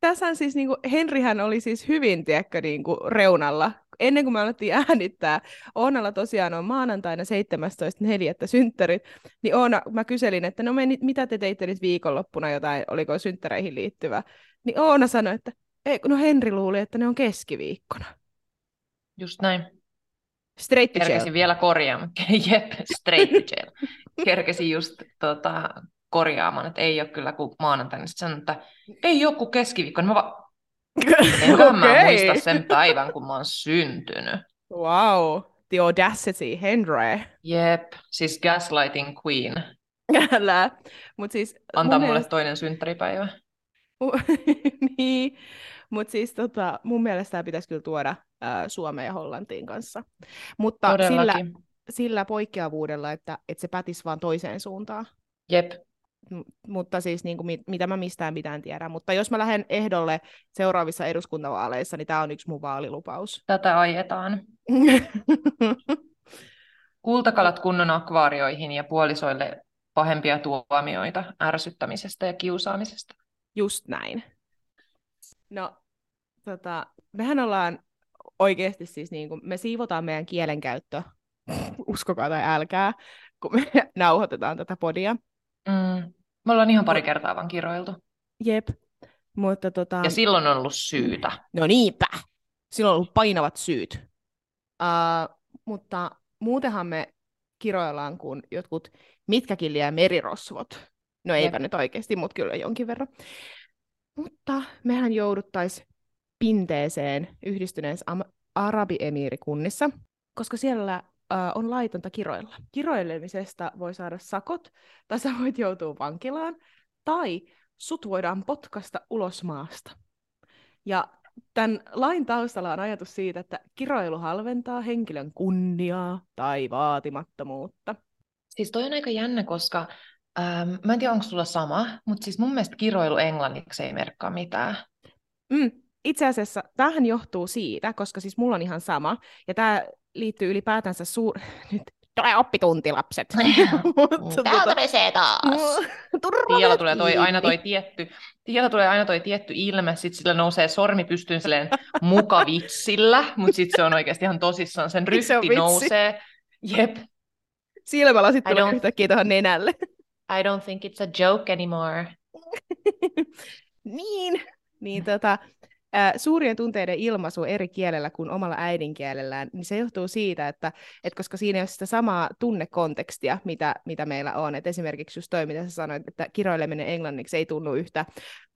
Tässähän siis niinku, Henrihän oli siis hyvin, tiedätkö, niinku, reunalla. Ennen kuin me alettiin äänittää, Oonalla tosiaan on maanantaina 17.4. synttärit, niin Oona, mä kyselin, että no meni, mitä te teitte nyt viikonloppuna jotain, oliko synttäreihin liittyvä, niin Oona sanoi, että ei, no Henri luuli, että ne on keskiviikkona. Just näin. Straight to jail. Vielä korjaamaan. Jep, straight to jail. Kerkesin just tota, korjaamaan, että ei ole kyllä kuin maanantaina. Sitten sanoin, että ei ole kuin keskiviikko. Mä vaan, enkä mä muista sen päivän, kun mä oon syntynyt. Wow, the audacity, Henry. Jep, siis gaslighting queen. Älä. Mut siis Antaa mulle mielestä- toinen synttäripäivä. niin, Mutta siis tota, mun mielestä tämä pitäisi kyllä tuoda ää, Suomeen ja Hollantiin kanssa. Mutta sillä, sillä poikkeavuudella, että, että se pätisi vaan toiseen suuntaan. Jep. M- mutta siis niin kuin, mit, mitä mä mistään mitään tiedän. Mutta jos mä lähden ehdolle seuraavissa eduskuntavaaleissa, niin tämä on yksi mun vaalilupaus. Tätä ajetaan. Kultakalat kunnon akvaarioihin ja puolisoille pahempia tuomioita ärsyttämisestä ja kiusaamisesta. Just näin. No, tota, mehän ollaan oikeasti siis, niin kuin, me siivotaan meidän kielenkäyttö, uskokaa tai älkää, kun me nauhoitetaan tätä podia. Mm. Me ollaan ihan pari kertaa vaan kiroiltu. Jep. Mutta tota... Ja silloin on ollut syytä. No niinpä. Silloin on ollut painavat syyt. Uh, mutta muutenhan me kiroillaan kuin jotkut mitkäkin liian merirosvot. No eipä Jep. nyt oikeasti, mutta kyllä jonkin verran. Mutta mehän jouduttaisiin pinteeseen yhdistyneessä Arabiemiirikunnissa, koska siellä on laitonta kiroilla. Kiroilemisesta voi saada sakot, tai sä voit joutua vankilaan, tai sut voidaan potkasta ulos maasta. Ja tämän lain taustalla on ajatus siitä, että kiroilu halventaa henkilön kunniaa tai vaatimattomuutta. Siis toi on aika jännä, koska ähm, mä en tiedä, onko sulla sama, mutta siis mun mielestä kiroilu englanniksi ei merkkaa mitään. Mm, itse asiassa tähän johtuu siitä, koska siis mulla on ihan sama, ja tämä liittyy ylipäätänsä suur... Nyt tulee oppitunti, lapset. Täältä pesee taas. Tiellä tulee toi, aina toi tietty, tiellä tulee aina toi tietty ilme, sit sillä nousee sormi pystyyn silleen mukavitsillä, mutta sitten se on oikeasti ihan tosissaan, sen ryhti nousee. Jep. Silmälasit tulee yhtäkkiä tuohon nenälle. I don't think it's a joke anymore. niin, niin tota, ää, suurien tunteiden ilmaisu eri kielellä kuin omalla äidinkielellään, niin se johtuu siitä, että, että koska siinä ei ole sitä samaa tunnekontekstia, mitä, mitä meillä on. Et esimerkiksi just toi, mitä sä sanoit, että kiroileminen englanniksi ei tunnu yhtä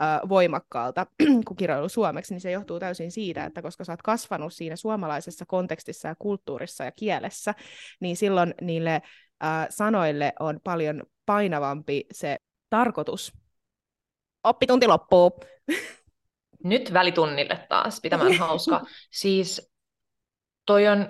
ää, voimakkaalta kuin kiroilu suomeksi, niin se johtuu täysin siitä, että koska sä oot kasvanut siinä suomalaisessa kontekstissa ja kulttuurissa ja kielessä, niin silloin niille ää, sanoille on paljon painavampi se tarkoitus. Oppitunti loppuu. Nyt välitunnille taas, pitämään hauska. Siis toi on,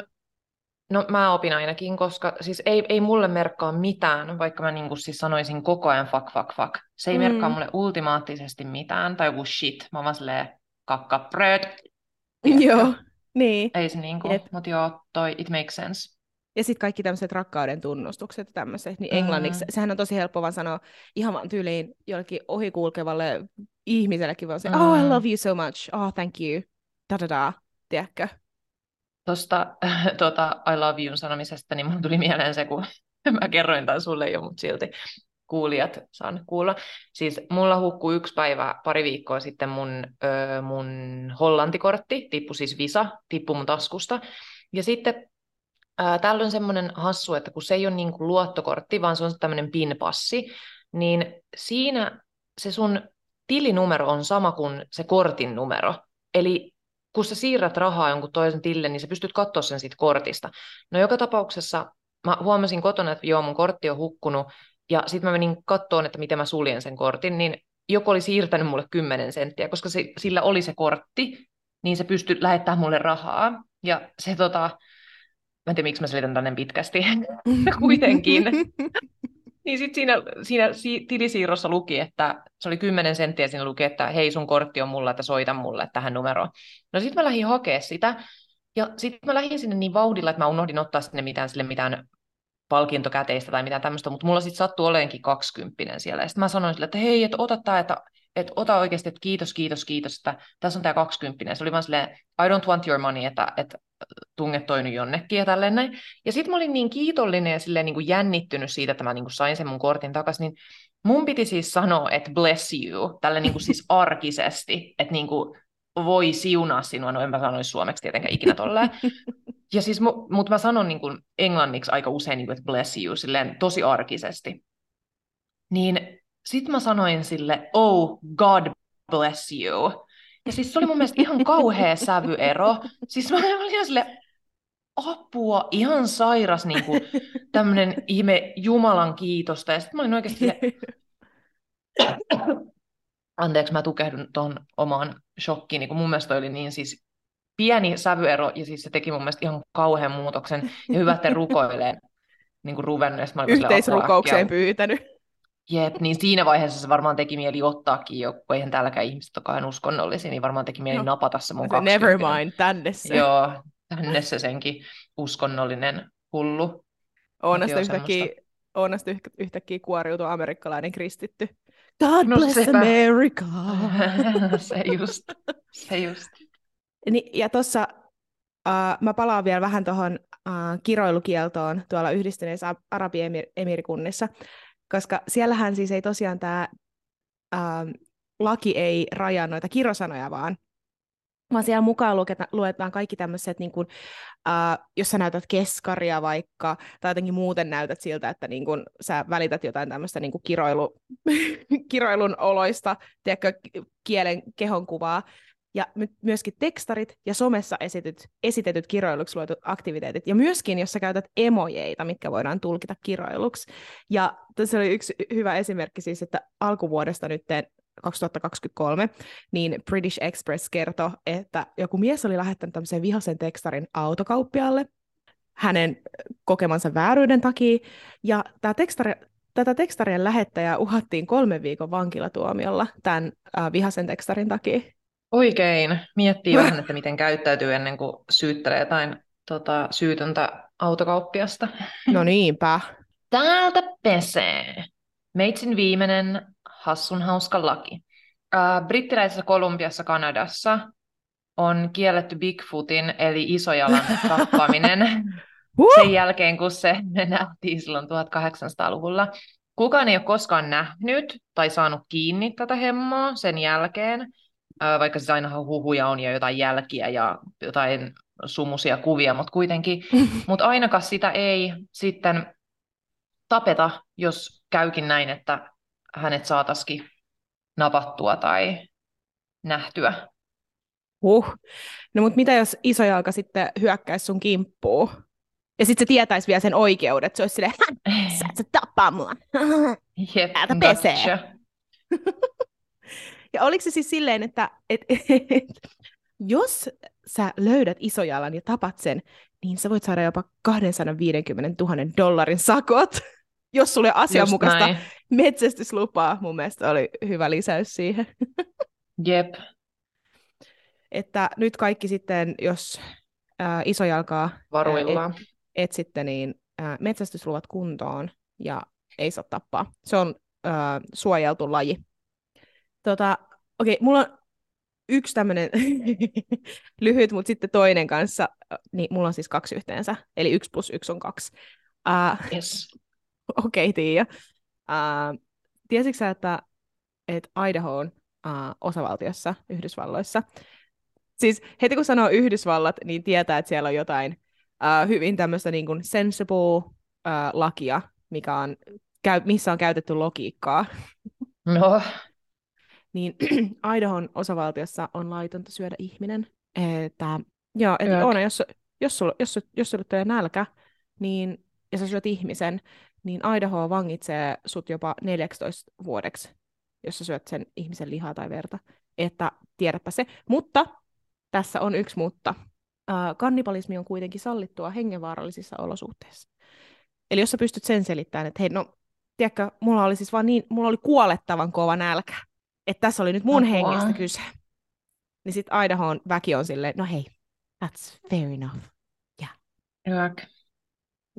no mä opin ainakin, koska siis ei, ei mulle merkkaa mitään, vaikka mä niin siis sanoisin koko ajan fuck, fuck, fuck. Se ei mm. merkkaa mulle ultimaattisesti mitään, tai joku shit. Mä vaan silleen, kakka, bröd. Joo, niin. Ei se niin kuin, mutta joo, toi, it makes sense. Ja sitten kaikki tämmöiset rakkauden tunnustukset ja tämmöiset, niin englanniksi, mm. sehän on tosi helppo vaan sanoa ihan vaan tyyliin jollekin ohikulkevalle ihmisellekin vaan se, mm. oh I love you so much, oh thank you, da da da, tiedätkö? Tuosta tuota, I love you sanomisesta, niin mun tuli mieleen se, kun mä kerroin tämän sulle jo, mutta silti kuulijat saan kuulla. Siis mulla hukkuu yksi päivä pari viikkoa sitten mun, öö, mun hollantikortti, tippui siis Visa, tippui mun taskusta. Ja sitten ää, täällä on semmoinen hassu, että kun se ei ole niin kuin luottokortti, vaan se on tämmöinen PIN-passi, niin siinä se sun tilinumero on sama kuin se kortin numero. Eli kun sä siirrät rahaa jonkun toisen tille, niin sä pystyt katsoa sen siitä kortista. No joka tapauksessa mä huomasin kotona, että joo, mun kortti on hukkunut, ja sitten mä menin kattoon, että miten mä suljen sen kortin, niin joku oli siirtänyt mulle 10 senttiä, koska se, sillä oli se kortti, niin se pystyi lähettämään mulle rahaa. Ja se tota, mä en tiedä miksi mä selitän tänne pitkästi, kuitenkin. niin sitten siinä, siinä tilisiirrossa luki, että se oli 10 senttiä, siinä luki, että hei sun kortti on mulla, että soita mulle tähän numeroon. No sitten mä lähdin hakemaan sitä, ja sitten mä lähdin sinne niin vauhdilla, että mä unohdin ottaa sinne mitään, sille mitään palkintokäteistä tai mitään tämmöistä, mutta mulla sitten sattui oleenkin 20 siellä. Ja sitten mä sanoin sille, että hei, että ota tämä, että, että ota oikeasti, että kiitos, kiitos, kiitos, että tässä on tämä 20. Se oli vaan silleen, I don't want your money, että, että tungettoinut jonnekin ja tälleen näin. Ja sitten mä olin niin kiitollinen ja silleen niin kuin jännittynyt siitä, että mä niin kuin sain sen mun kortin takaisin, niin mun piti siis sanoa, että bless you, tälle niin kuin siis arkisesti, että niin kuin voi siunaa sinua, no en mä sanoisi suomeksi tietenkään ikinä tolleen. Ja siis, mutta mä sanon niin kuin englanniksi aika usein, niin kuin, että bless you, silleen tosi arkisesti. Niin sit mä sanoin sille, oh, God bless you. Ja siis se oli mun mielestä ihan kauhea sävyero. Siis mä olin ihan sille, apua, ihan sairas niin kuin, tämmöinen ihme Jumalan kiitosta. Ja sitten mä olin oikeasti sille, anteeksi, mä tukehdun tuohon omaan shokkiin, niin mun mielestä oli niin siis pieni sävyero, ja siis se teki mun mielestä ihan kauhean muutoksen, ja hyvä, että rukoilee niin kuin Ruven. Yhteisrukoukseen pyytänyt. Jep, niin siinä vaiheessa se varmaan teki mieli ottaakin jo, kun eihän täälläkään ihmiset olekaan uskonnollisia, niin varmaan teki mieli no. napata se mun kaksi. Never mind, tänne se. Joo, tänne se senkin uskonnollinen hullu. Oonasta yhtäkkiä, Oonasta yhtäkkiä kuoriutuu amerikkalainen kristitty. God no, bless sepä. America! se just, se just. Ni, ja tuossa uh, mä palaan vielä vähän tuohon uh, kiroilukieltoon tuolla yhdistyneissä Arabiemirikunnissa, koska siellähän siis ei tosiaan tämä uh, laki ei rajaa noita kirosanoja vaan, vaan siellä mukaan luetaan, luetaan kaikki tämmöiset, niin kuin, uh, jos sä näytät keskaria vaikka, tai jotenkin muuten näytät siltä, että niin kuin, sä välität jotain tämmöistä niin kiroilu, kiroilun oloista, tiedätkö, kielen kehonkuvaa, ja myöskin tekstarit ja somessa esityt, esitetyt kiroiluksi luetut aktiviteetit, ja myöskin, jos sä käytät emojeita, mitkä voidaan tulkita kiroiluksi. Ja tässä oli yksi hyvä esimerkki siis, että alkuvuodesta nyt 2023, niin British Express kertoi, että joku mies oli lähettänyt tämmöisen vihaisen tekstarin autokauppialle hänen kokemansa vääryyden takia, ja tämä tekstari, tätä tekstarien lähettäjää uhattiin kolmen viikon vankilatuomiolla tämän äh, vihaisen tekstarin takia. Oikein. Miettii vähän, että miten käyttäytyy ennen kuin syyttelee jotain tota, syytöntä autokauppiasta. No niinpä. Täältä pesee. Meitsin viimeinen hassun hauska laki. Uh, brittiläisessä Kolumbiassa Kanadassa on kielletty Bigfootin eli isojalan tappaminen sen jälkeen, kun se nähtiin silloin 1800-luvulla. Kukaan ei ole koskaan nähnyt tai saanut kiinni tätä hemmoa sen jälkeen, vaikka siis aina huhuja on ja jotain jälkiä ja jotain sumusia kuvia, mutta kuitenkin. Mutta ainakaan sitä ei sitten tapeta, jos käykin näin, että hänet saataisiin napattua tai nähtyä. Huh. No mutta mitä jos isojalka sitten hyökkäisi sun kimppuun? Ja sitten se tietäisi vielä sen oikeudet. Se olisi silleen, sä et sä tappaa mua. Jep, pesee. ja oliko se siis silleen, että et, et, jos sä löydät isojalan ja tapat sen, niin sä voit saada jopa 250 000 dollarin sakot jos sulle asianmukaista metsästyslupaa, mun mielestä oli hyvä lisäys siihen. Jep. että nyt kaikki sitten, jos ää, isojalkaa Varuillaan. et, etsitte, niin ää, metsästysluvat kuntoon ja ei saa tappaa. Se on ää, suojeltu laji. Tota, okei, mulla on yksi tämmöinen lyhyt, mutta sitten toinen kanssa, niin mulla on siis kaksi yhteensä, eli yksi plus yksi on kaksi. Uh, yes. Okei, okay, Tiia. Uh, tiesitkö sä, että, että Idaho on uh, osavaltiossa Yhdysvalloissa? Siis heti kun sanoo Yhdysvallat, niin tietää, että siellä on jotain uh, hyvin tämmöistä niin kuin sensible uh, lakia, mikä on, käy, missä on käytetty logiikkaa. No. Niin Idahon osavaltiossa on laitonta syödä ihminen. Että, joo, et, Oona, jos, jos, sulla, jos, jos sulle tulee nälkä, niin, ja sä syöt ihmisen, niin Idaho vangitsee sut jopa 14 vuodeksi, jos sä syöt sen ihmisen lihaa tai verta. Että tiedäpä se. Mutta tässä on yksi mutta. Äh, kannibalismi on kuitenkin sallittua hengenvaarallisissa olosuhteissa. Eli jos sä pystyt sen selittämään, että hei, no, tiedätkö, mulla oli siis vaan niin, mulla oli kuolettavan kova nälkä, että tässä oli nyt mun Apua. hengestä kyse. Niin sit Idahoon väki on silleen, no hei, that's fair enough. Yeah.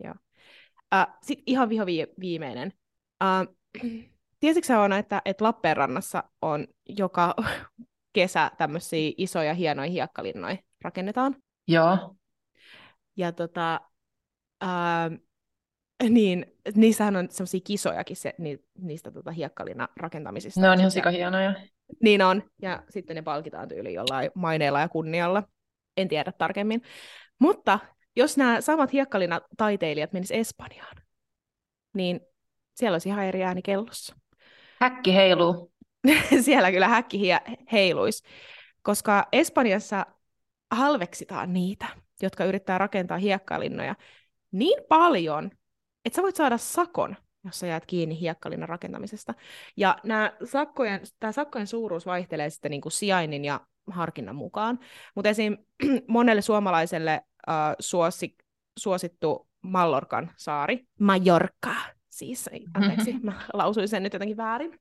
Joo. Uh, Sitten ihan viho viimeinen. Uh, tiesitkö sä Oona, että, että Lappeenrannassa on joka kesä tämmöisiä isoja hienoja hiekkalinnoja rakennetaan? Joo. Ja tota, uh, niin, niissähän on semmoisia kisojakin se, ni, niistä tota, hiekkalinnan rakentamisista. Ne on ihan sikahienoja. Niin on, ja sitten ne palkitaan tyyli jollain maineella ja kunnialla. En tiedä tarkemmin. Mutta jos nämä samat hiekkalina-taiteilijat menis Espanjaan, niin siellä olisi ihan eri ääni kellossa. Häkki heiluu. siellä kyllä häkki heiluisi, koska Espanjassa halveksitaan niitä, jotka yrittää rakentaa hiekkalinnoja niin paljon, että sä voit saada sakon jos sä jäät kiinni hiekkalinnan rakentamisesta. Ja nämä sakkojen, tämä sakkojen suuruus vaihtelee sitten niin kuin sijainnin ja harkinnan mukaan. Mutta esim. monelle suomalaiselle äh, suosi, suosittu Mallorcan saari, Majorka, siis anteeksi, mä lausuin sen nyt jotenkin väärin,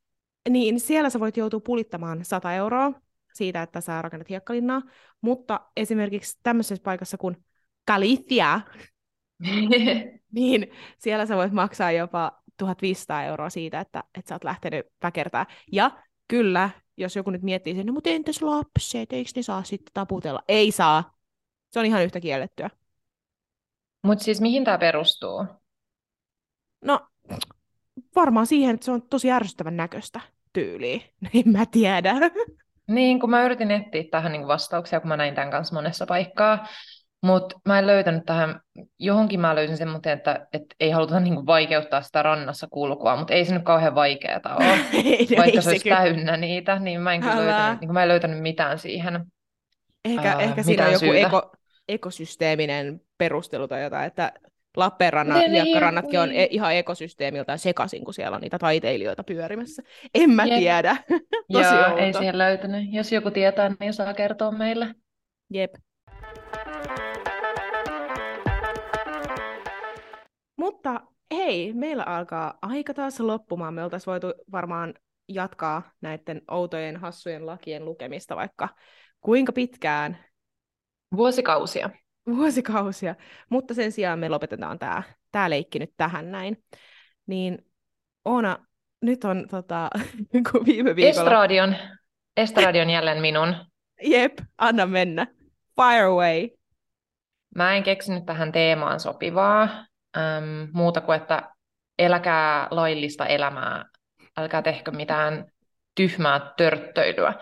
niin siellä sä voit joutua pulittamaan 100 euroa siitä, että sä rakennat hiekkalinnaa, mutta esimerkiksi tämmöisessä paikassa kuin Galicia, niin siellä sä voit maksaa jopa 1500 euroa siitä, että, että sä oot lähtenyt väkertää. Ja kyllä, jos joku nyt miettii sen, no mutta entäs lapset, eikö ne saa sitten taputella? Ei saa. Se on ihan yhtä kiellettyä. Mutta siis mihin tämä perustuu? No, varmaan siihen, että se on tosi ärsyttävän näköistä tyyliä. En mä tiedä. Niin, kun mä yritin etsiä tähän niin vastauksia, kun mä näin tämän kanssa monessa paikkaa, mutta mä en löytänyt tähän, johonkin mä löysin semmoinen, että, että ei haluta niin vaikeuttaa sitä rannassa kulkua, mutta ei se nyt kauhean vaikeaa ole, ei, no vaikka ei se olisi kyllä. täynnä niitä, niin mä en, kyllä löytänyt, niin mä en löytänyt mitään siihen. Ehkä, ää, ehkä siinä on joku eko, ekosysteeminen perustelu tai jotain, että Lappeenrannan niin, hiekkarannatkin on e- ihan ekosysteemiltään sekaisin, kun siellä on niitä taiteilijoita pyörimässä. En mä Jep. tiedä. Tosi Joo, outo. ei siellä löytynyt. Jos joku tietää, niin saa kertoa meille. Jep. Mutta hei, meillä alkaa aika taas loppumaan. Me oltaisiin voitu varmaan jatkaa näiden outojen, hassujen lakien lukemista vaikka kuinka pitkään. Vuosikausia. Vuosikausia. Mutta sen sijaan me lopetetaan tämä tää leikki nyt tähän näin. Niin Oona, nyt on tota, kun viime viikolla... Estradion, Estradion jälleen minun. Jep, anna mennä. Fire away. Mä en keksinyt tähän teemaan sopivaa, äm, muuta kuin, että eläkää laillista elämää, älkää tehkö mitään tyhmää törttöilyä.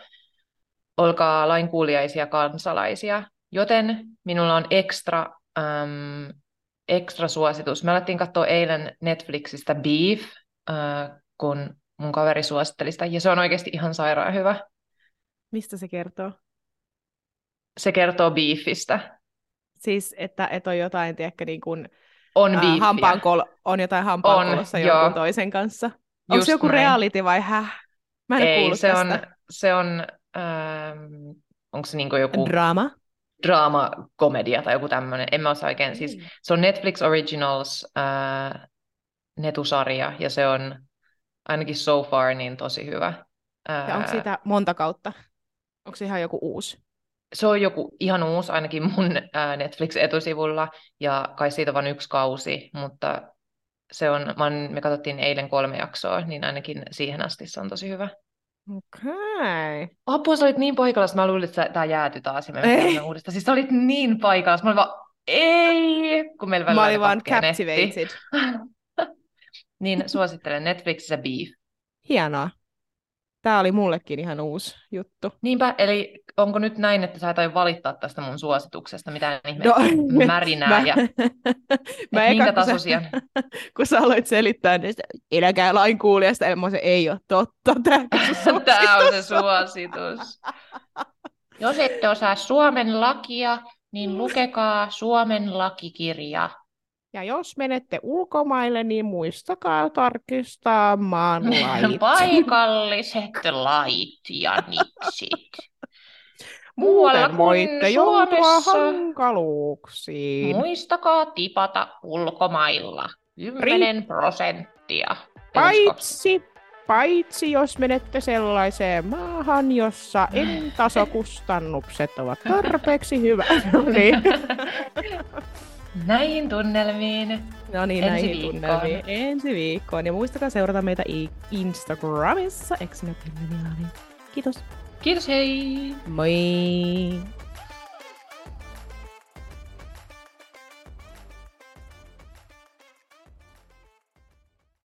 Olkaa lainkuuliaisia kansalaisia. Joten minulla on ekstra, äm, ekstra suositus. Me alettiin katsoa eilen Netflixistä Beef, äh, kun mun kaveri suositteli sitä, ja se on oikeasti ihan sairaan hyvä. Mistä se kertoo? Se kertoo Beefistä. Siis, että, että on jotain, tiedätkö, niin kuin, on, ää, hampaankol- on jotain hampaankolossa on, jonkun joo. toisen kanssa. Onko se joku näin. reality vai häh? Mä en Ei, se tästä. on, se on ähm, onko se niinku joku... Drama? Draama-komedia tai joku tämmöinen, en mä osaa oikein. Siis, se on Netflix Originals äh, netusarja ja se on ainakin so far niin tosi hyvä. Äh, ja onko siitä monta kautta? Onko se ihan joku uusi? Se on joku ihan uusi ainakin mun Netflix-etusivulla, ja kai siitä vain yksi kausi, mutta se on, me katsottiin eilen kolme jaksoa, niin ainakin siihen asti se on tosi hyvä. Okei. Okay. Apua, sä olit niin paikalla, että mä luulin, että tämä jääty taas ja me uudestaan. Siis sä olit niin paikalla, mä olin vaan, ei, kun meillä välillä Mä olin vaan captivated. niin suosittelen Netflixissä Beef. Hienoa. Tämä oli mullekin ihan uusi juttu. Niinpä, eli onko nyt näin, että sä et aio valittaa tästä mun suosituksesta mitään ihme no, märinää mä, ja mä eka, minkä tasoisia? Kun sä, kun sä aloit selittää, niin eläkää lainkuulijasta, eli se ei ole totta. Tämä on se suositus. Jos ette osaa Suomen lakia, niin lukekaa Suomen lakikirja. Ja jos menette ulkomaille, niin muistakaa tarkistaa maan lait. Paikalliset lait ja niksit. Muuten voitte joutua hankaluuksiin. Muistakaa tipata ulkomailla. 10 prosenttia. Paitsi, paitsi jos menette sellaiseen maahan, jossa entasokustannukset ovat tarpeeksi hyvät. Niin. Näihin tunnelmiin. No niin, ensi näihin viikkoon. tunnelmiin. Ensi viikkoon. Ja muistakaa seurata meitä Instagramissa, Eksinä Kiitos. Kiitos, hei! Moi!